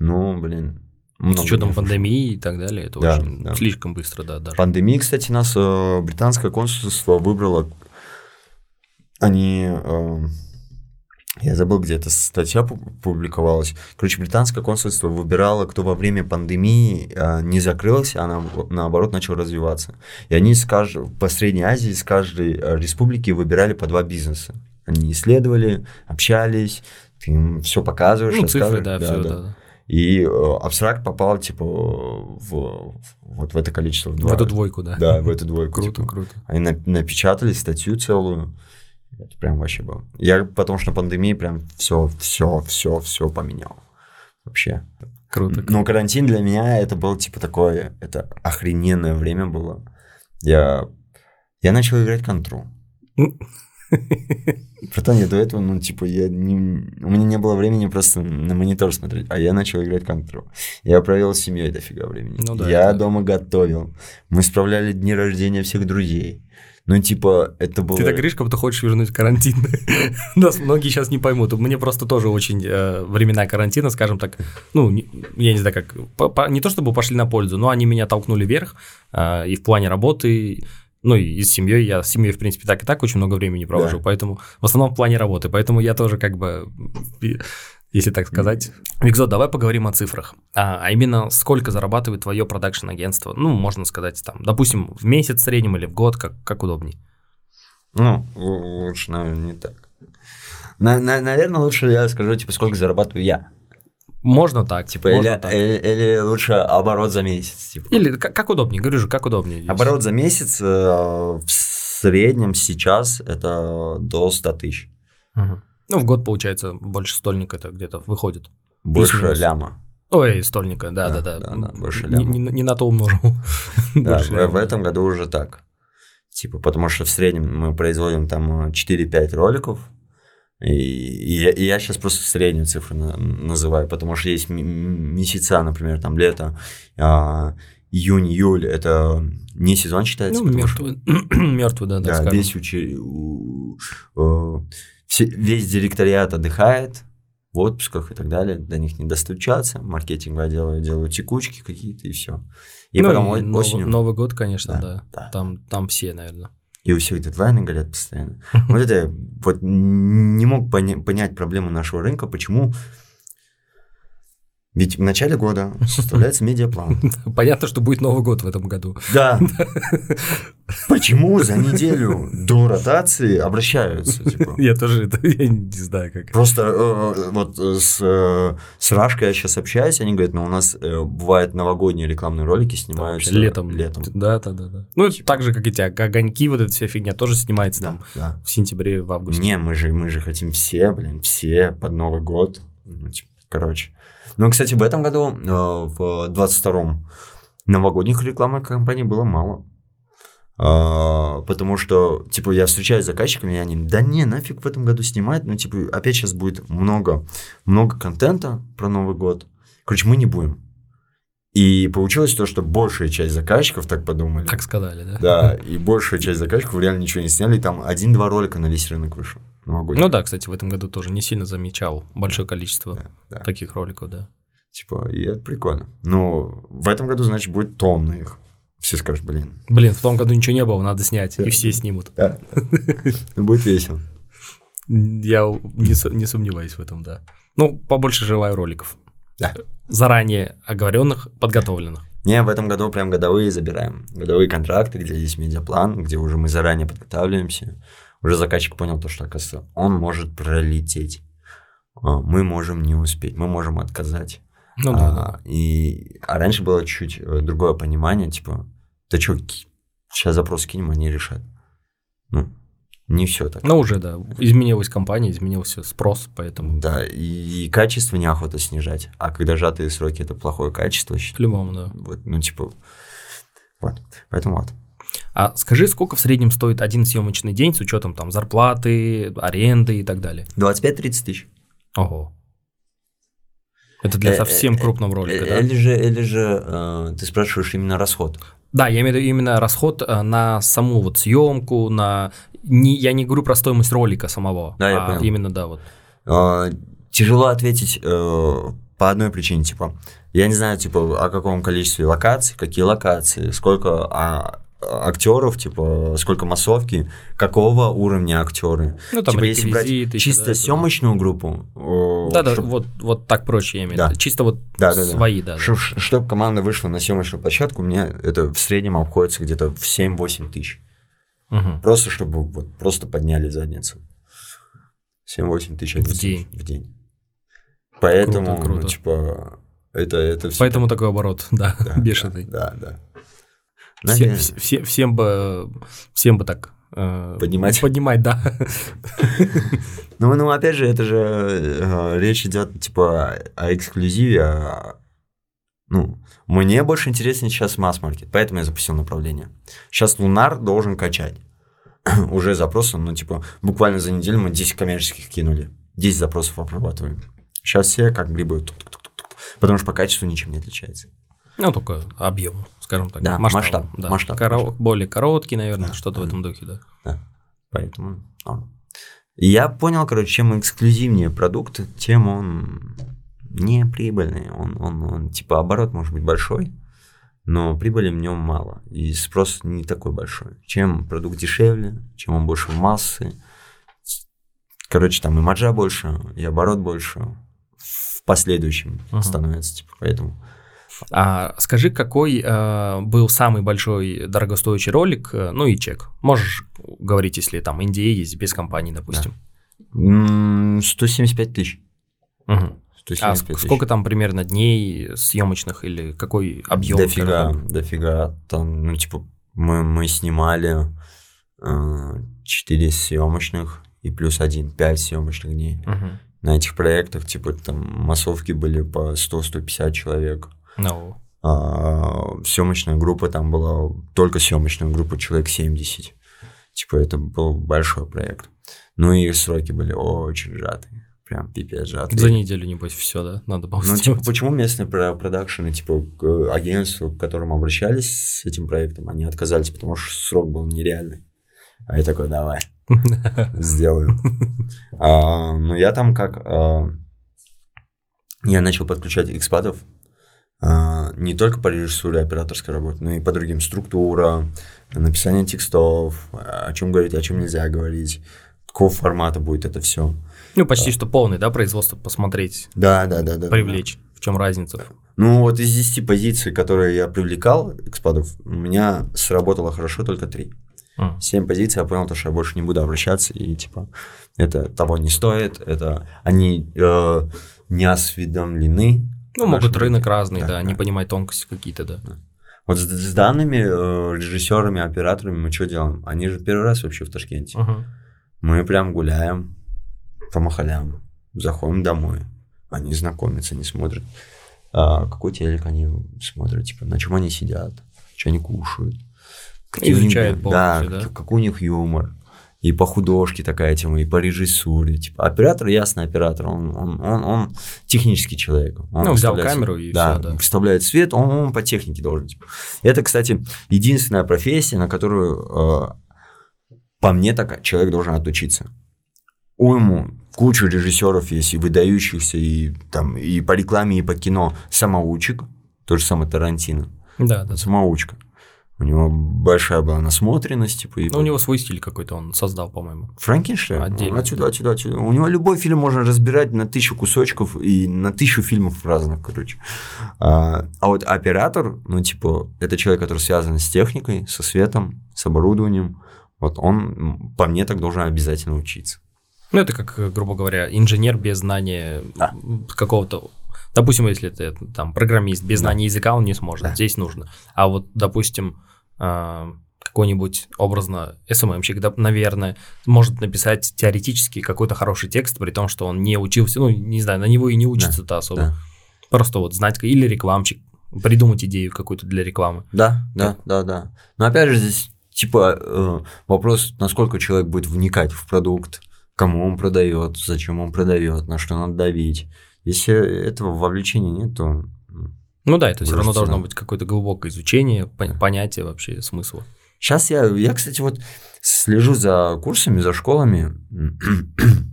Ну, блин. С много учетом не пандемии и так далее, это Да, очень да. слишком быстро, да, даже. Пандемии, кстати, нас э, британское консульство выбрало. Они. э, я забыл, где эта статья пу- публиковалась. Короче, британское консульство выбирало, кто во время пандемии э, не закрылся, а на- наоборот начал развиваться. И они с кажд- по Средней Азии из каждой э, республики выбирали по два бизнеса. Они исследовали, общались, ты им все показываешь. Ну, цифры, рассказываешь. да, все, да. да. И э, абстракт попал, типа, в, в- вот в это количество. В, В два- эту двойку, да. Да, в эту двойку. Круто, типа. круто. Они на- напечатали статью целую. Это прям вообще было. Я потому что на пандемии прям все, все, все, все поменял. Вообще. Круто. Но карантин для меня это был типа такое, это охрененное время было. Я, я начал играть контру. Братан, я до этого, ну, типа, я не, у меня не было времени просто на монитор смотреть, а я начал играть контру. Я провел с семьей дофига времени. Ну да, я это- дома готовил. Мы справляли дни рождения всех друзей. Ну, типа, это было... Ты так говоришь, как будто хочешь вернуть карантин. Нас многие сейчас не поймут. Мне просто тоже очень э, времена карантина, скажем так, ну, не- я не знаю, как, по- по- не то чтобы пошли на пользу, но они меня толкнули вверх э, и в плане работы, ну, и с семьей. Я с семьей, в принципе, так и так очень много времени провожу, Да. поэтому в основном в плане работы. Поэтому я тоже как бы, если так сказать. Викзот, давай поговорим о цифрах. А, а именно, сколько зарабатывает твое продакшн-агентство? Ну, можно сказать, там, допустим, в месяц в среднем или в год, как, как удобней. Ну, лучше, наверное, не так. На- на- наверное, лучше я скажу, типа, сколько зарабатываю я. Можно так, Типа, можно или, так. или, или лучше оборот за месяц. Типа. Или как, как удобнее, говорю же, как удобнее. Оборот за месяц э, в среднем сейчас это до 100 тысяч. Мгм. Ну, в год, получается, больше стольника это где-то выходит. Больше Плюс-минус. ляма. Ой, стольника, да, да, Да, да. да, да, больше не, ляма. не- не на то умножил. Да, в, ляма, в да. этом году уже так. Типа, потому что в среднем мы производим там э, 4-5 роликов. И, и я, и я сейчас просто среднюю цифру на- называю, потому что есть месяца, например, там лето, а, июнь, июль, это не сезон считается. Ну, потому что- мертвый, мертвый, да, Да, скажем. весь, учи- э, все- весь директориат отдыхает в отпусках и так далее, до них не достучаться, маркетинговое отдел делают текучки какие-то и все. И Ну, потом и осенью, Новый год, конечно, Да, да. да. Там, там все, наверное. И у всех дедлайны горят постоянно. Вот это вот не мог поня- понять проблему нашего рынка, почему Ведь в начале года составляется медиаплан. Понятно, что будет Новый год в этом году. Да. Почему за неделю до ротации обращаются? Типа? Я тоже это, я не знаю как. Просто э, вот с, э, с Рашкой я сейчас общаюсь, они говорят, ну у нас э, бывают новогодние рекламные ролики снимаются Летом. летом. Да, да, да, да. Ну, это так же, как эти огоньки, вот эта вся фигня тоже снимается Да, там да. в сентябре, в августе. Не, мы же, мы же хотим все, блин, все под Новый год. Ну, типа, короче. Ну, кстати, в этом году, э, в 22-м, новогодних рекламных кампаний было мало. А, потому что, типа, я встречаюсь с заказчиками, и они, да не, нафиг в этом году снимать, ну, типа, опять сейчас будет много, много контента про Новый год. Короче, мы не будем. И получилось то, что большая часть заказчиков так подумали. Так сказали, да? Да, и большая часть заказчиков реально ничего не сняли, и там один-два ролика на весь рынок вышел. Новогодний. Ну да, кстати, в этом году тоже не сильно замечал большое количество Да, да. таких роликов, да. Типа, и это прикольно. Но в этом году, значит, будет тонна их. Все скажут, блин. Блин, в том году ничего не было, надо снять, и все снимут. Да. Будет весело. Я не, не сомневаюсь в этом, да. Ну, побольше желаю роликов. Да. Заранее оговоренных, подготовленных. Не, в этом году прям годовые забираем. Годовые контракты, где есть медиаплан, где уже мы заранее подготавливаемся. Уже заказчик понял то, что, оказывается, он может пролететь. А, Мы можем не успеть, мы можем отказать. Ну да. А, и, а раньше было чуть э, другое понимание, типа, да что, сейчас запрос кинем, они решат. Ну, не все так. Ну уже, да. Изменилась компания, изменился спрос, поэтому Да, и, качество неохота снижать. А когда сжатые сроки это плохое качество, по-любому, да. вот, ну, типа, вот. Поэтому вот. А скажи, сколько в среднем стоит один съемочный день с учетом там зарплаты, аренды и так далее? 25-30 тысяч. Ого. Это для Э, совсем э, крупного ролика, да? Или же, или же э, ты спрашиваешь именно расход. Да, я имею в виду именно расход э, на саму вот съемку, на... Не, я не говорю про стоимость ролика самого, Да, я а понял. именно, да, вот. Э, тяжело ответить э, по одной причине, типа, я не знаю, типа, о каком количестве локаций, какие локации, сколько а, актеров, типа, сколько массовки, какого уровня актеры. Ну, там типа, если брать чисто да, съемочную группу, Да-да, чтоб- вот, вот так проще я имею в Да. виду. Чисто вот Да-да-да. свои, да. да. чтобы команда вышла на съемочную площадку, мне это в среднем обходится где-то в 7-8 тысяч. Мгм. Просто чтобы вот просто подняли задницу. 7-8 тысяч В день. В день. Поэтому, Круто, круто. ну, типа, это, это все. Поэтому такой оборот, да, бешеный. Да, да. Все- Наверное. все- все- всем бы, всем бы так э, Поднимать. Поднимать, да. Ну, ну, опять же, это же э, речь идет, типа, о эксклюзиве, а, ну, мне больше интереснее сейчас масс-маркет, поэтому я запустил направление. Сейчас Лунар должен качать. Уже запросы, ну, типа, буквально за неделю мы 10 коммерческих кинули. 10 запросов обрабатываем. Сейчас все как грибы, потому что по качеству ничем не отличается. Ну, только объем, скажем так. Да, масштаб. масштаб, да. масштаб, Коро- масштаб. Более короткий, наверное, Да, что-то в да. этом духе, да. Да. Поэтому. норм. Я понял, короче, чем эксклюзивнее продукт, тем он не прибыльный. Он, он, он, типа, оборот может быть большой, но прибыли в нем мало. И спрос не такой большой. Чем продукт дешевле, чем он больше в массы, короче, там и маржа больше, и оборот больше в последующем Ага. становится, типа, поэтому. А скажи, какой э, был самый большой дорогостоящий ролик, э, ну и чек. Можешь говорить, если там NDA есть, без компании, допустим. М, 175 тысяч. Мгм. 175 А тысяч. ск- сколько там примерно дней съемочных или какой объем? Дофига, дофига. Там, ну, типа, мы, мы снимали 4 съемочных и плюс один, 5 съемочных дней. Мгм. На этих проектах, типа, там массовки были по 100-150 человек. Ну, А съемочная группа там была, только съемочная группа, человек 70. Типа, это был большой проект. Ну и сроки были очень сжатые. Прям пипец сжатые. за неделю, небось, все, да? Надо было Ну, типа, почему местные про- продакшены, типа, к агентству, к которому обращались с этим проектом, они отказались, потому что срок был нереальный. А я такой, давай, сделаю. А, Ну, я там как... а, Я начал подключать экспатов не только по режиссуре операторской работе, но и по другим структура, написание текстов, о чем говорить, о чем нельзя говорить, какого формата будет это все. Ну, почти что полный, да, производство посмотреть, Да, да, да, да. да. привлечь. чем разница? Ну, вот из 10 позиций, которые я привлекал, экспатов, у меня сработало хорошо только 3. А. 7 позиций, я понял, то, что я больше не буду обращаться, и, типа, это того не стоит, это они э, не осведомлены. Ну, могут рынок разный, да, Да, не да. понимать тонкости какие-то, да. Вот с, с данными э, режиссерами, операторами мы что делаем? Они же первый раз вообще в Ташкенте. Мгм. Мы прям гуляем по махалям, заходим домой. Они знакомятся, они смотрят, а, какой телек они смотрят, типа, на чем они сидят, что они кушают. какие них- Изучают да, полностью, да? как- какой у них юмор. И по художке такая тема, и по режиссуре. Типа, оператор, ясно, оператор, он, он, он, он технический человек. Он Ну, взял камеру и да, всё, да. выставляет свет, он, он по технике должен. Типа. Это, кстати, единственная профессия, на которую, э, по мне, так человек должен отучиться. Уйму, кучу режиссеров есть, и выдающихся, и, там, и по рекламе, и по кино. Самоучек, то же самое Тарантино. Да, да. Самоучка. У него большая была насмотренность, типа, и Ну, у него свой стиль какой-то он создал, по-моему. Франкенштейн. Отдельно. Отсюда, отсюда, отсюда. У него любой фильм можно разбирать на тысячу кусочков и на тысячу фильмов разных, короче. А, а вот оператор, ну, типа, это человек, который связан с техникой, со светом, с оборудованием. Вот он, по мне, так должен обязательно учиться. Ну, это как, э, грубо говоря, инженер без знания Да. какого-то... Допустим, если ты там программист, без Да. знания языка он не сможет, Да. здесь нужно. А вот, допустим, а, какой-нибудь образно СММщик, да, наверное, может написать теоретически какой-то хороший текст, при том, что он не учился, ну, не знаю, на него и не учится-то особо. Да, Просто вот знать, или рекламщик, придумать идею какую-то для рекламы. да, да, да. да. Но опять же, здесь, типа, э, вопрос, насколько человек будет вникать в продукт, кому он продает, зачем он продает, на что надо давить. Если этого вовлечения нет, то Ну да, это все равно должно быть какое-то глубокое изучение, пон- понятие вообще смысла. Сейчас я, я, кстати, вот слежу за курсами, за школами.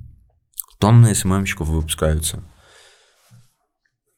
Тонны СММщиков выпускаются.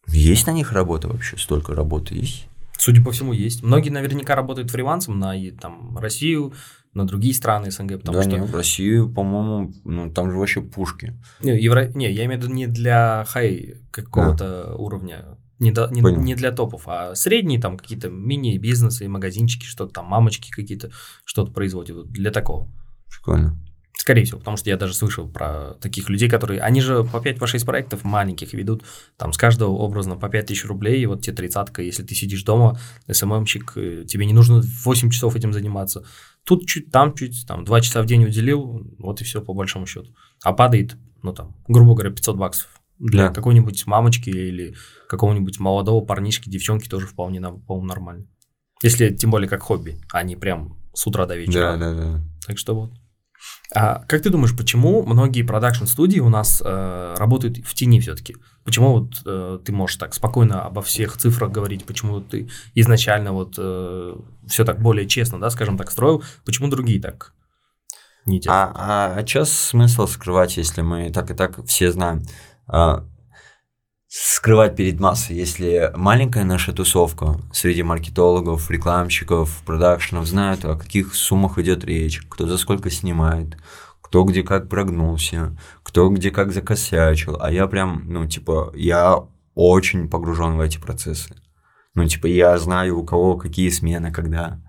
Есть на них работа вообще? Столько работы есть? Судя по всему, есть. Многие наверняка работают фрилансом на и, там, Россию, на другие страны СНГ, потому да что... не, в Россию, по-моему, ну, там же вообще пушки. Не, евро... не, я имею в виду не для хай какого-то уровня, не, до- не, не для топов, а средние там какие-то мини-бизнесы, магазинчики, что-то там, мамочки какие-то, что-то производят. Для такого. Прикольно. Скорее всего, потому что я даже слышал про таких людей, которые... Они же по 5 по 6 проектов маленьких ведут, там с каждого образно по 5 тысяч рублей, и вот тебе тридцатка, если ты сидишь дома, СММщик, э, тебе не нужно 8 часов этим заниматься. Тут чуть, там чуть, там 2 часа в день уделил, вот и все по большому счету. А падает, ну там, грубо говоря, 500 баксов. Для Да. какой-нибудь мамочки или какого-нибудь молодого парнишки, девчонки тоже вполне, по-моему, нормально. Если тем более как хобби, а не прям с утра до вечера. Да, да, да. Так что вот. А как ты думаешь, почему многие продакшн-студии у нас э, работают в тени все-таки? Почему вот э, ты можешь так спокойно обо всех цифрах говорить, почему ты изначально вот все так более честно, да, скажем так, строил, почему другие так не делают? А, а, а чё смысл скрывать, если мы так и так все знаем? А, скрывать перед массой, если маленькая наша тусовка среди маркетологов, рекламщиков, продакшенов знают, о каких суммах идет речь, кто за сколько снимает, кто где как прогнулся, кто где как закосячил, а я прям, ну, типа, я очень погружен в эти процессы. Ну, типа, я знаю, у кого какие смены, когда.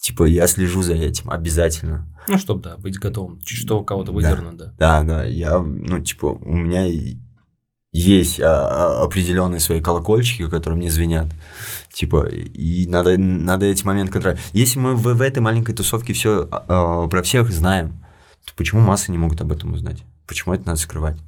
Типа, я слежу за этим обязательно. Ну, чтобы, да, быть готовым, чуть что у кого-то Да. выдернуть, да. Да, да, я, ну, типа, у меня есть а, а, определенные свои колокольчики, которые мне звенят. Типа, и надо, надо эти моменты контролировать. Если мы в, в этой маленькой тусовке все про всех знаем, то почему массы не могут об этом узнать? Почему это надо скрывать?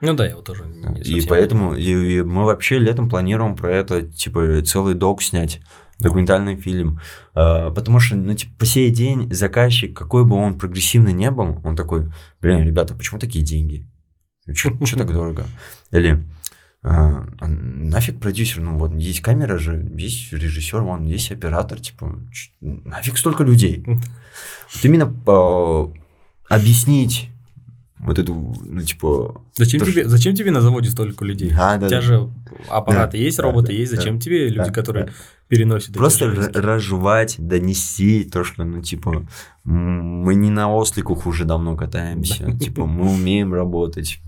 Ну да, я вот тоже не И поэтому и, и мы вообще летом планируем про это, типа, целый док снять, документальный фильм. А, потому что, ну, типа, по сей день заказчик, какой бы он прогрессивный не был, он такой, блин, ребята, почему такие деньги? Что так дорого? Или а, а нафиг продюсер, ну вот есть камера же, есть режиссер, вон есть оператор, типа, нафиг столько людей. Вот именно а, объяснить вот эту, ну, типа... Зачем то, тебе, зачем тебе на заводе столько людей? Да, да, У тебя да. же аппараты Да, есть, да, роботы да, есть, да, зачем тебе люди, да, которые да. Переносит. Просто разжевать, донести то, что, ну, типа, мы не на осликах уже давно катаемся, типа, мы умеем работать.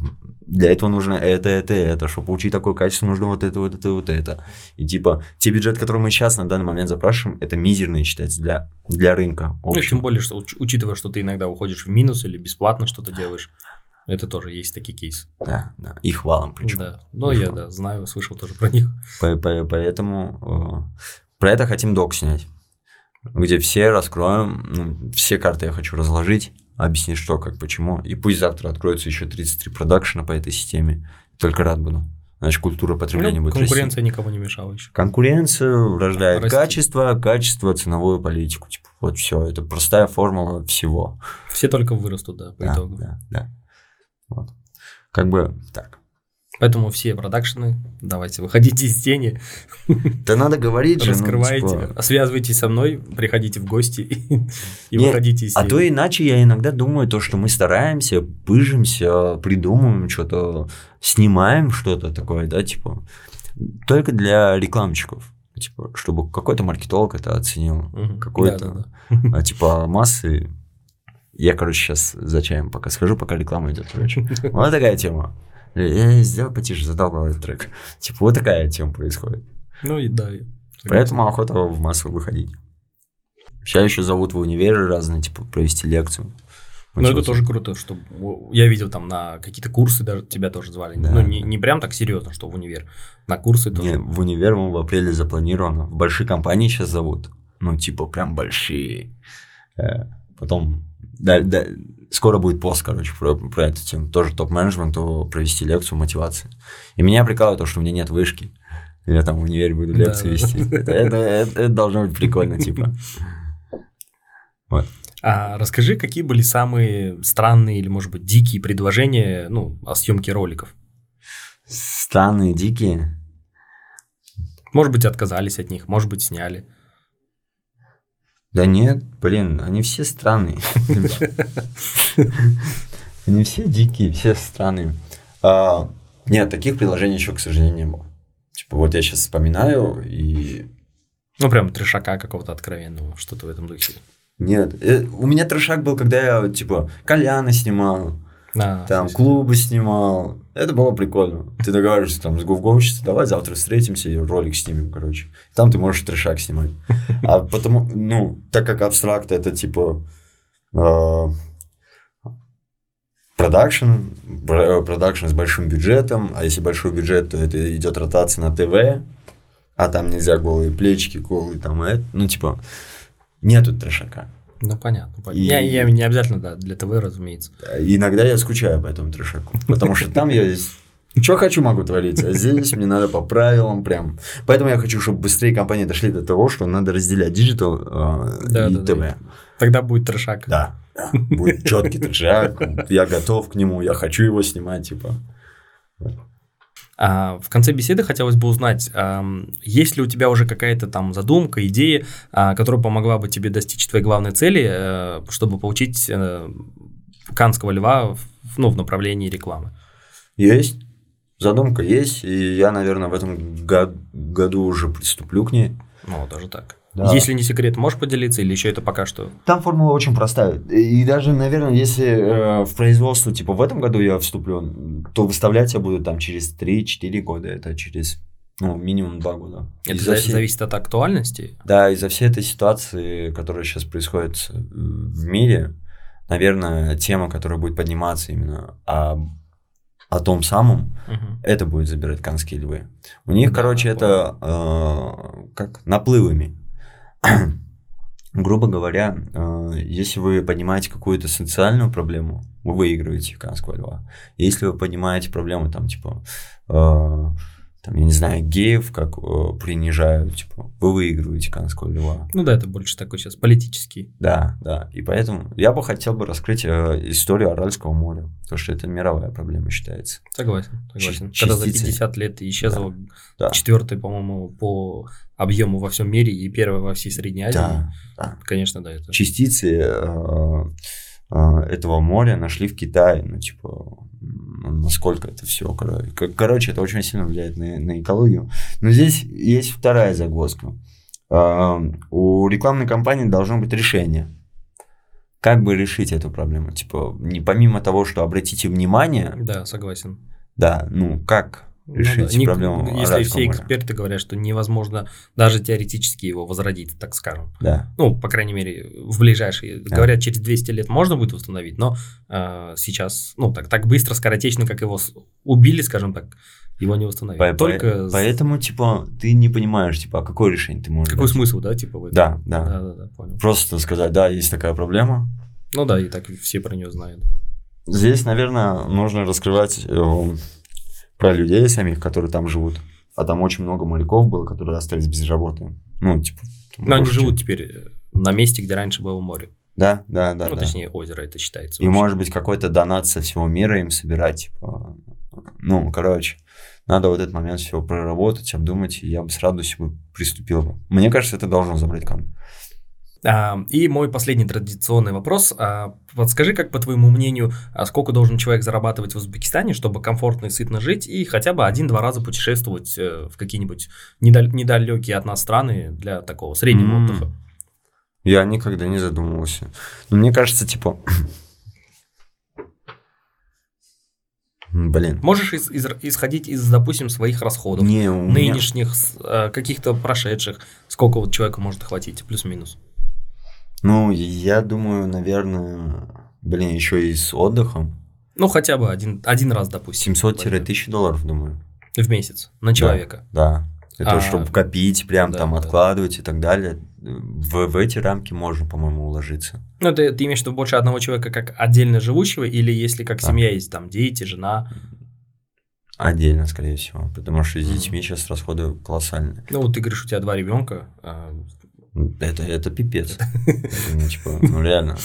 Для этого нужно это, это, это. Чтобы получить такое качество, нужно вот это, вот это, вот это. И типа, те бюджеты, которые мы сейчас на данный момент запрашиваем, это мизерные считается для, для рынка. Ну, тем более, что уч- учитывая, что ты иногда уходишь в минус или бесплатно что-то делаешь, это тоже есть такие кейсы. Да, да. Их валом причем. Да. Но я, да, знаю, слышал тоже про них. По- по- Поэтому э, про это хотим док снять, где все раскроем, ну, все карты я хочу разложить, объяснить что, как, почему. И пусть завтра откроется еще 33 продакшена по этой системе. Только рад буду. Значит, культура потребления Ну, будет конкуренция никому не мешала еще. расти. Конкуренция рождает Расти. качество, качество, ценовую политику. Типа, вот все. Это простая формула всего. Все только вырастут, да, по Да, итогу. да, да. Вот. Как бы так. Поэтому все продакшены, давайте, выходите из тени, Да надо говорить же. ну, раскрывайте, типа, связывайтесь со мной, приходите в гости и, и Не, выходите из А тени. то иначе я иногда думаю, то, что мы стараемся, пыжимся, придумываем что-то, снимаем что-то такое, да, типа, только для рекламщиков. Типа, чтобы какой-то маркетолог это оценил. Мгм. Какой-то, Да-да-да. а, типа, массы. Я, короче, сейчас за чаем пока схожу, пока реклама идет, короче. Вот такая тема. Я сделал потише, задолбал этот трек. Типа, вот такая тема происходит. Ну и да. Поэтому охота в массу выходить. Сейчас еще зовут в универы разные, типа, провести лекцию. Ну, это тоже круто, что я видел там на какие-то курсы даже тебя тоже звали. Да. Ну, не, не прям так серьезно, что в универ. На курсы тоже. Не, в универ мы в апреле запланировано. В большие компании сейчас зовут. Ну, типа, прям большие. Э, Потом, да, да, скоро будет пост, короче, про, про эту тему. Тоже топ-менеджменту провести лекцию мотивации. И меня прикалывает то, что у меня нет вышки. Я там в универе буду лекции да. вести. Это, это- это- это должно быть прикольно, типа. А расскажи, какие были самые странные или, может быть, дикие предложения ну, о съемке роликов? Странные, дикие. Может быть, отказались от них, может быть, сняли. Да нет, блин, они все странные. Они все дикие, все странные. А, Нет, таких приложений еще, к сожалению, не было. Типа, вот я сейчас вспоминаю, и Ну, прям трешака какого-то откровенного, что-то в этом духе. нет. Э, У меня трешак был, когда я, типа, Коляна снимал, А, там, клубы снимал. Это было прикольно. Ты договариваешься там с гувговщицей, давай завтра встретимся и ролик снимем, короче. Там ты можешь трешак снимать. А потому, ну, так как Abstract это типа э, продакшн, бр- продакшн с большим бюджетом, а если большой бюджет, то это идет ротация на ТВ, а там нельзя голые плечики, голые там, это, ну, типа, нету трешака. Ну, понятно. понятно. И- Я, я не обязательно, да, для ТВ, разумеется. Иногда я скучаю по этому трешаку, потому что там я что хочу могу творить, а здесь мне надо по правилам прям. Поэтому я хочу, чтобы быстрее компании дошли до того, что надо разделять digital э, Да, и да, ТВ. да. Тогда будет трешак. Да, да. Будет четкий трешак, я готов к нему, я хочу его снимать, типа. А, в конце беседы хотелось бы узнать, есть ли у тебя уже какая-то там задумка, идея, а, которая помогла бы тебе достичь твоей главной цели, э, чтобы получить э, Канского льва ну, в направлении рекламы? Есть, задумка есть, и я, наверное, в этом го- году уже приступлю к ней. Ну, даже так. Да. Если не секрет, можешь поделиться или еще это пока что? Там формула очень простая. И даже, наверное, если э, в производство, типа, в этом году я вступлю, то выставлять я буду там через 3-4 года. Это через, ну, минимум 2 года. Это за- всей- зависит от актуальности. Да, из-за всей этой ситуации, которая сейчас происходит э, в мире, наверное, тема, которая будет подниматься именно о, о том самом, Мгм. это будет забирать канские львы. У них, Да, короче, это э, как наплывами. Грубо говоря, э, если вы поднимаете какую-то социальную проблему, вы выигрываете канского льва. Если вы поднимаете проблему, там, типа, э, там, я не знаю, геев, как э, принижают, типа, вы выигрываете канского льва. Ну да, это больше такой сейчас политический. Да, да. И поэтому я бы хотел бы раскрыть э, историю Аральского моря, потому что это мировая проблема считается. Согласен, согласен. Чи- Когда за частицы. 50 лет исчезла Да. четвертый, по-моему, по объему во всем мире и первый во всей Средней Азии. Да, да. Конечно, да, это. частицы э, этого моря нашли в Китае. Ну, типа, насколько это все. Короче, это очень сильно влияет на, на экологию. Но здесь есть вторая загвоздка. А, у рекламной кампании должно быть решение. Как бы решить эту проблему? Типа, не помимо того, что обратите внимание, Да, согласен. да, ну как Ну решить да, ник- проблему Если все моря? эксперты говорят, что невозможно даже теоретически его возродить, так скажем. Да, Ну, по крайней мере, в ближайшие. Да. Говорят, через 200 лет можно будет восстановить, но э, сейчас, ну, так, так быстро, скоротечно, как его убили, скажем так, его не восстановить. По- Только по- поэтому, типа, ты не понимаешь, типа, а какое решение ты можешь какой дать? смысл, да, типа в этом? Да, да. Да, да, да, понял. Просто сказать, да, есть такая проблема. Ну да, и так все про нее знают. Здесь, наверное, нужно раскрывать э, про людей самих, которые там живут. А там очень много моряков было, которые остались без работы. Ну, типа... Но они живут чем- теперь э, на месте, где раньше было море. Да, да, да. ну, да. точнее, озеро это считается. И вообще. может быть какой-то донат со всего мира им собирать, типа, ну, короче, надо вот этот момент все проработать, обдумать, и я бы с радостью бы приступил бы. Мне кажется, это должно забрать камень. А, И мой последний традиционный вопрос. А, Подскажи, как по твоему мнению, а сколько должен человек зарабатывать в Узбекистане, чтобы комфортно и сытно жить, и хотя бы один-два раза путешествовать э, в какие-нибудь недалекие от нас страны для такого среднего М. отдыха? Я никогда не задумывался. Но мне кажется, типа... Блин. Можешь из- из- исходить из, допустим, своих расходов, Не, у меня- нынешних, с- э, каких-то прошедших, сколько вот человеку может хватить, плюс-минус? Ну, я думаю, наверное, блин, еще и с отдыхом. Ну, хотя бы один, один раз, допустим. 700-1000 долларов, думаю. В месяц на человека. Да. Это А, чтобы копить, прям да, там да. откладывать и так далее. В, в эти рамки можно, по-моему, уложиться. Ну, ты, ты имеешь в виду больше одного человека как отдельно живущего, или если как Да. семья есть, там, дети, жена? Отдельно, скорее всего. Потому что с детьми сейчас расходы колоссальные. Ну, вот ты говоришь, у тебя два ребенка. Это, это пипец. Это, ну, типа, ну реально.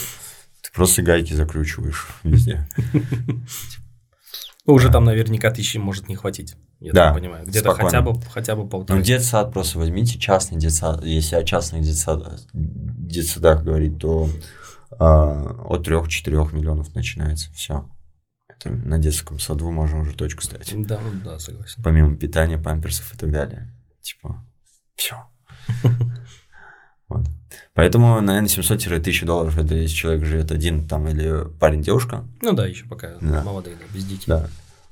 Ты просто гайки закручиваешь везде. ну, уже там наверняка тысячи может не хватить. Я Да, так понимаю. Где-то хотя бы, хотя бы полтора. Ну, детсад просто возьмите частный детсад. Если о частных детсадах, детсадах говорить, то а, от 3-4 миллионов начинается. Все. Это на детском саду можно уже точку ставить. Да, ну да, согласен. Помимо питания, памперсов и так далее. Типа, все. Вот. Поэтому, наверное, 700-1000 долларов, это если человек живет один там или парень-девушка, Ну да, еще пока Да. молодые, да, без детей. да.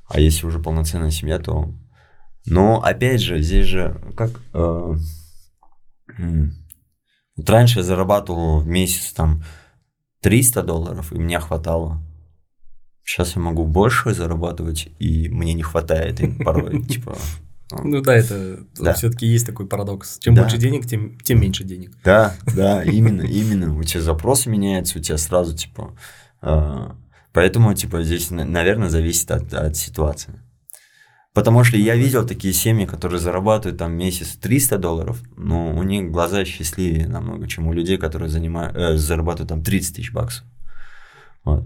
А если уже полноценная семья, то... Но, опять же, здесь же как... э, Вот раньше я зарабатывал в месяц там 300 долларов, и мне хватало. Сейчас я могу больше зарабатывать, и мне не хватает и порой. Типа, Ну да, это Да. все-таки есть такой парадокс. Чем Да. больше денег, тем, тем меньше денег. Да, да, именно, именно. У тебя запросы меняются, у тебя сразу, типа... э, Поэтому, типа, здесь, на- наверное, зависит от, от ситуации. Потому что я видел такие семьи, которые зарабатывают там месяц 300 долларов, но у них глаза счастливее намного, чем у людей, которые занимают, э, зарабатывают там 30 тысяч баксов. Вот.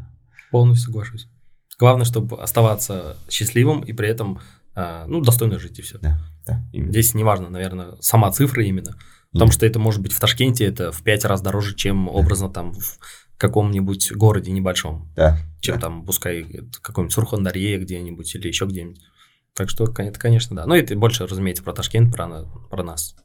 Полностью соглашусь. Главное, чтобы оставаться счастливым и при этом, ну, достойно жить и все. Да, да, именно. Здесь неважно, наверное, сама цифра именно. Потому что это может быть в Ташкенте это в пять раз дороже, чем образно там в каком-нибудь городе небольшом. Да, Чем да. там, пускай какой-нибудь Сурхандарье где-нибудь или еще где-нибудь. Так что, это, конечно, да. Ну, это больше, разумеется, про Ташкент, про, про нас.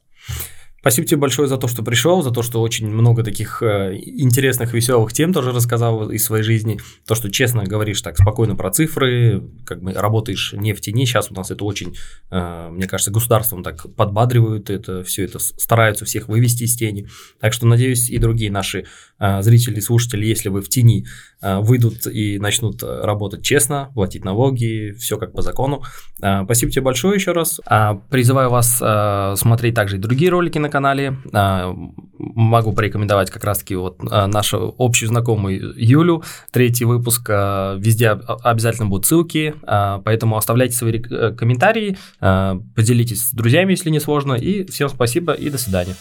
Спасибо тебе большое за то, что пришел, за то, что очень много таких э, интересных, веселых тем тоже рассказал из своей жизни. То, что честно говоришь так спокойно про цифры, как бы работаешь не в тени. Сейчас у нас это очень, э, мне кажется, государством так подбадривают это, все это стараются всех вывести из тени. Так что, надеюсь, и другие наши э, зрители слушатели, если вы в тени, выйдут и начнут работать честно, платить налоги, все как по закону. Спасибо тебе большое еще раз. А, Призываю вас смотреть также и другие ролики на канале. А, Могу порекомендовать как раз-таки вот а, нашу общую знакомую Юлю. Третий выпуск. а, Везде об- обязательно будут ссылки, поэтому оставляйте свои э, комментарии, поделитесь с друзьями, если не сложно. И всем спасибо и до свидания.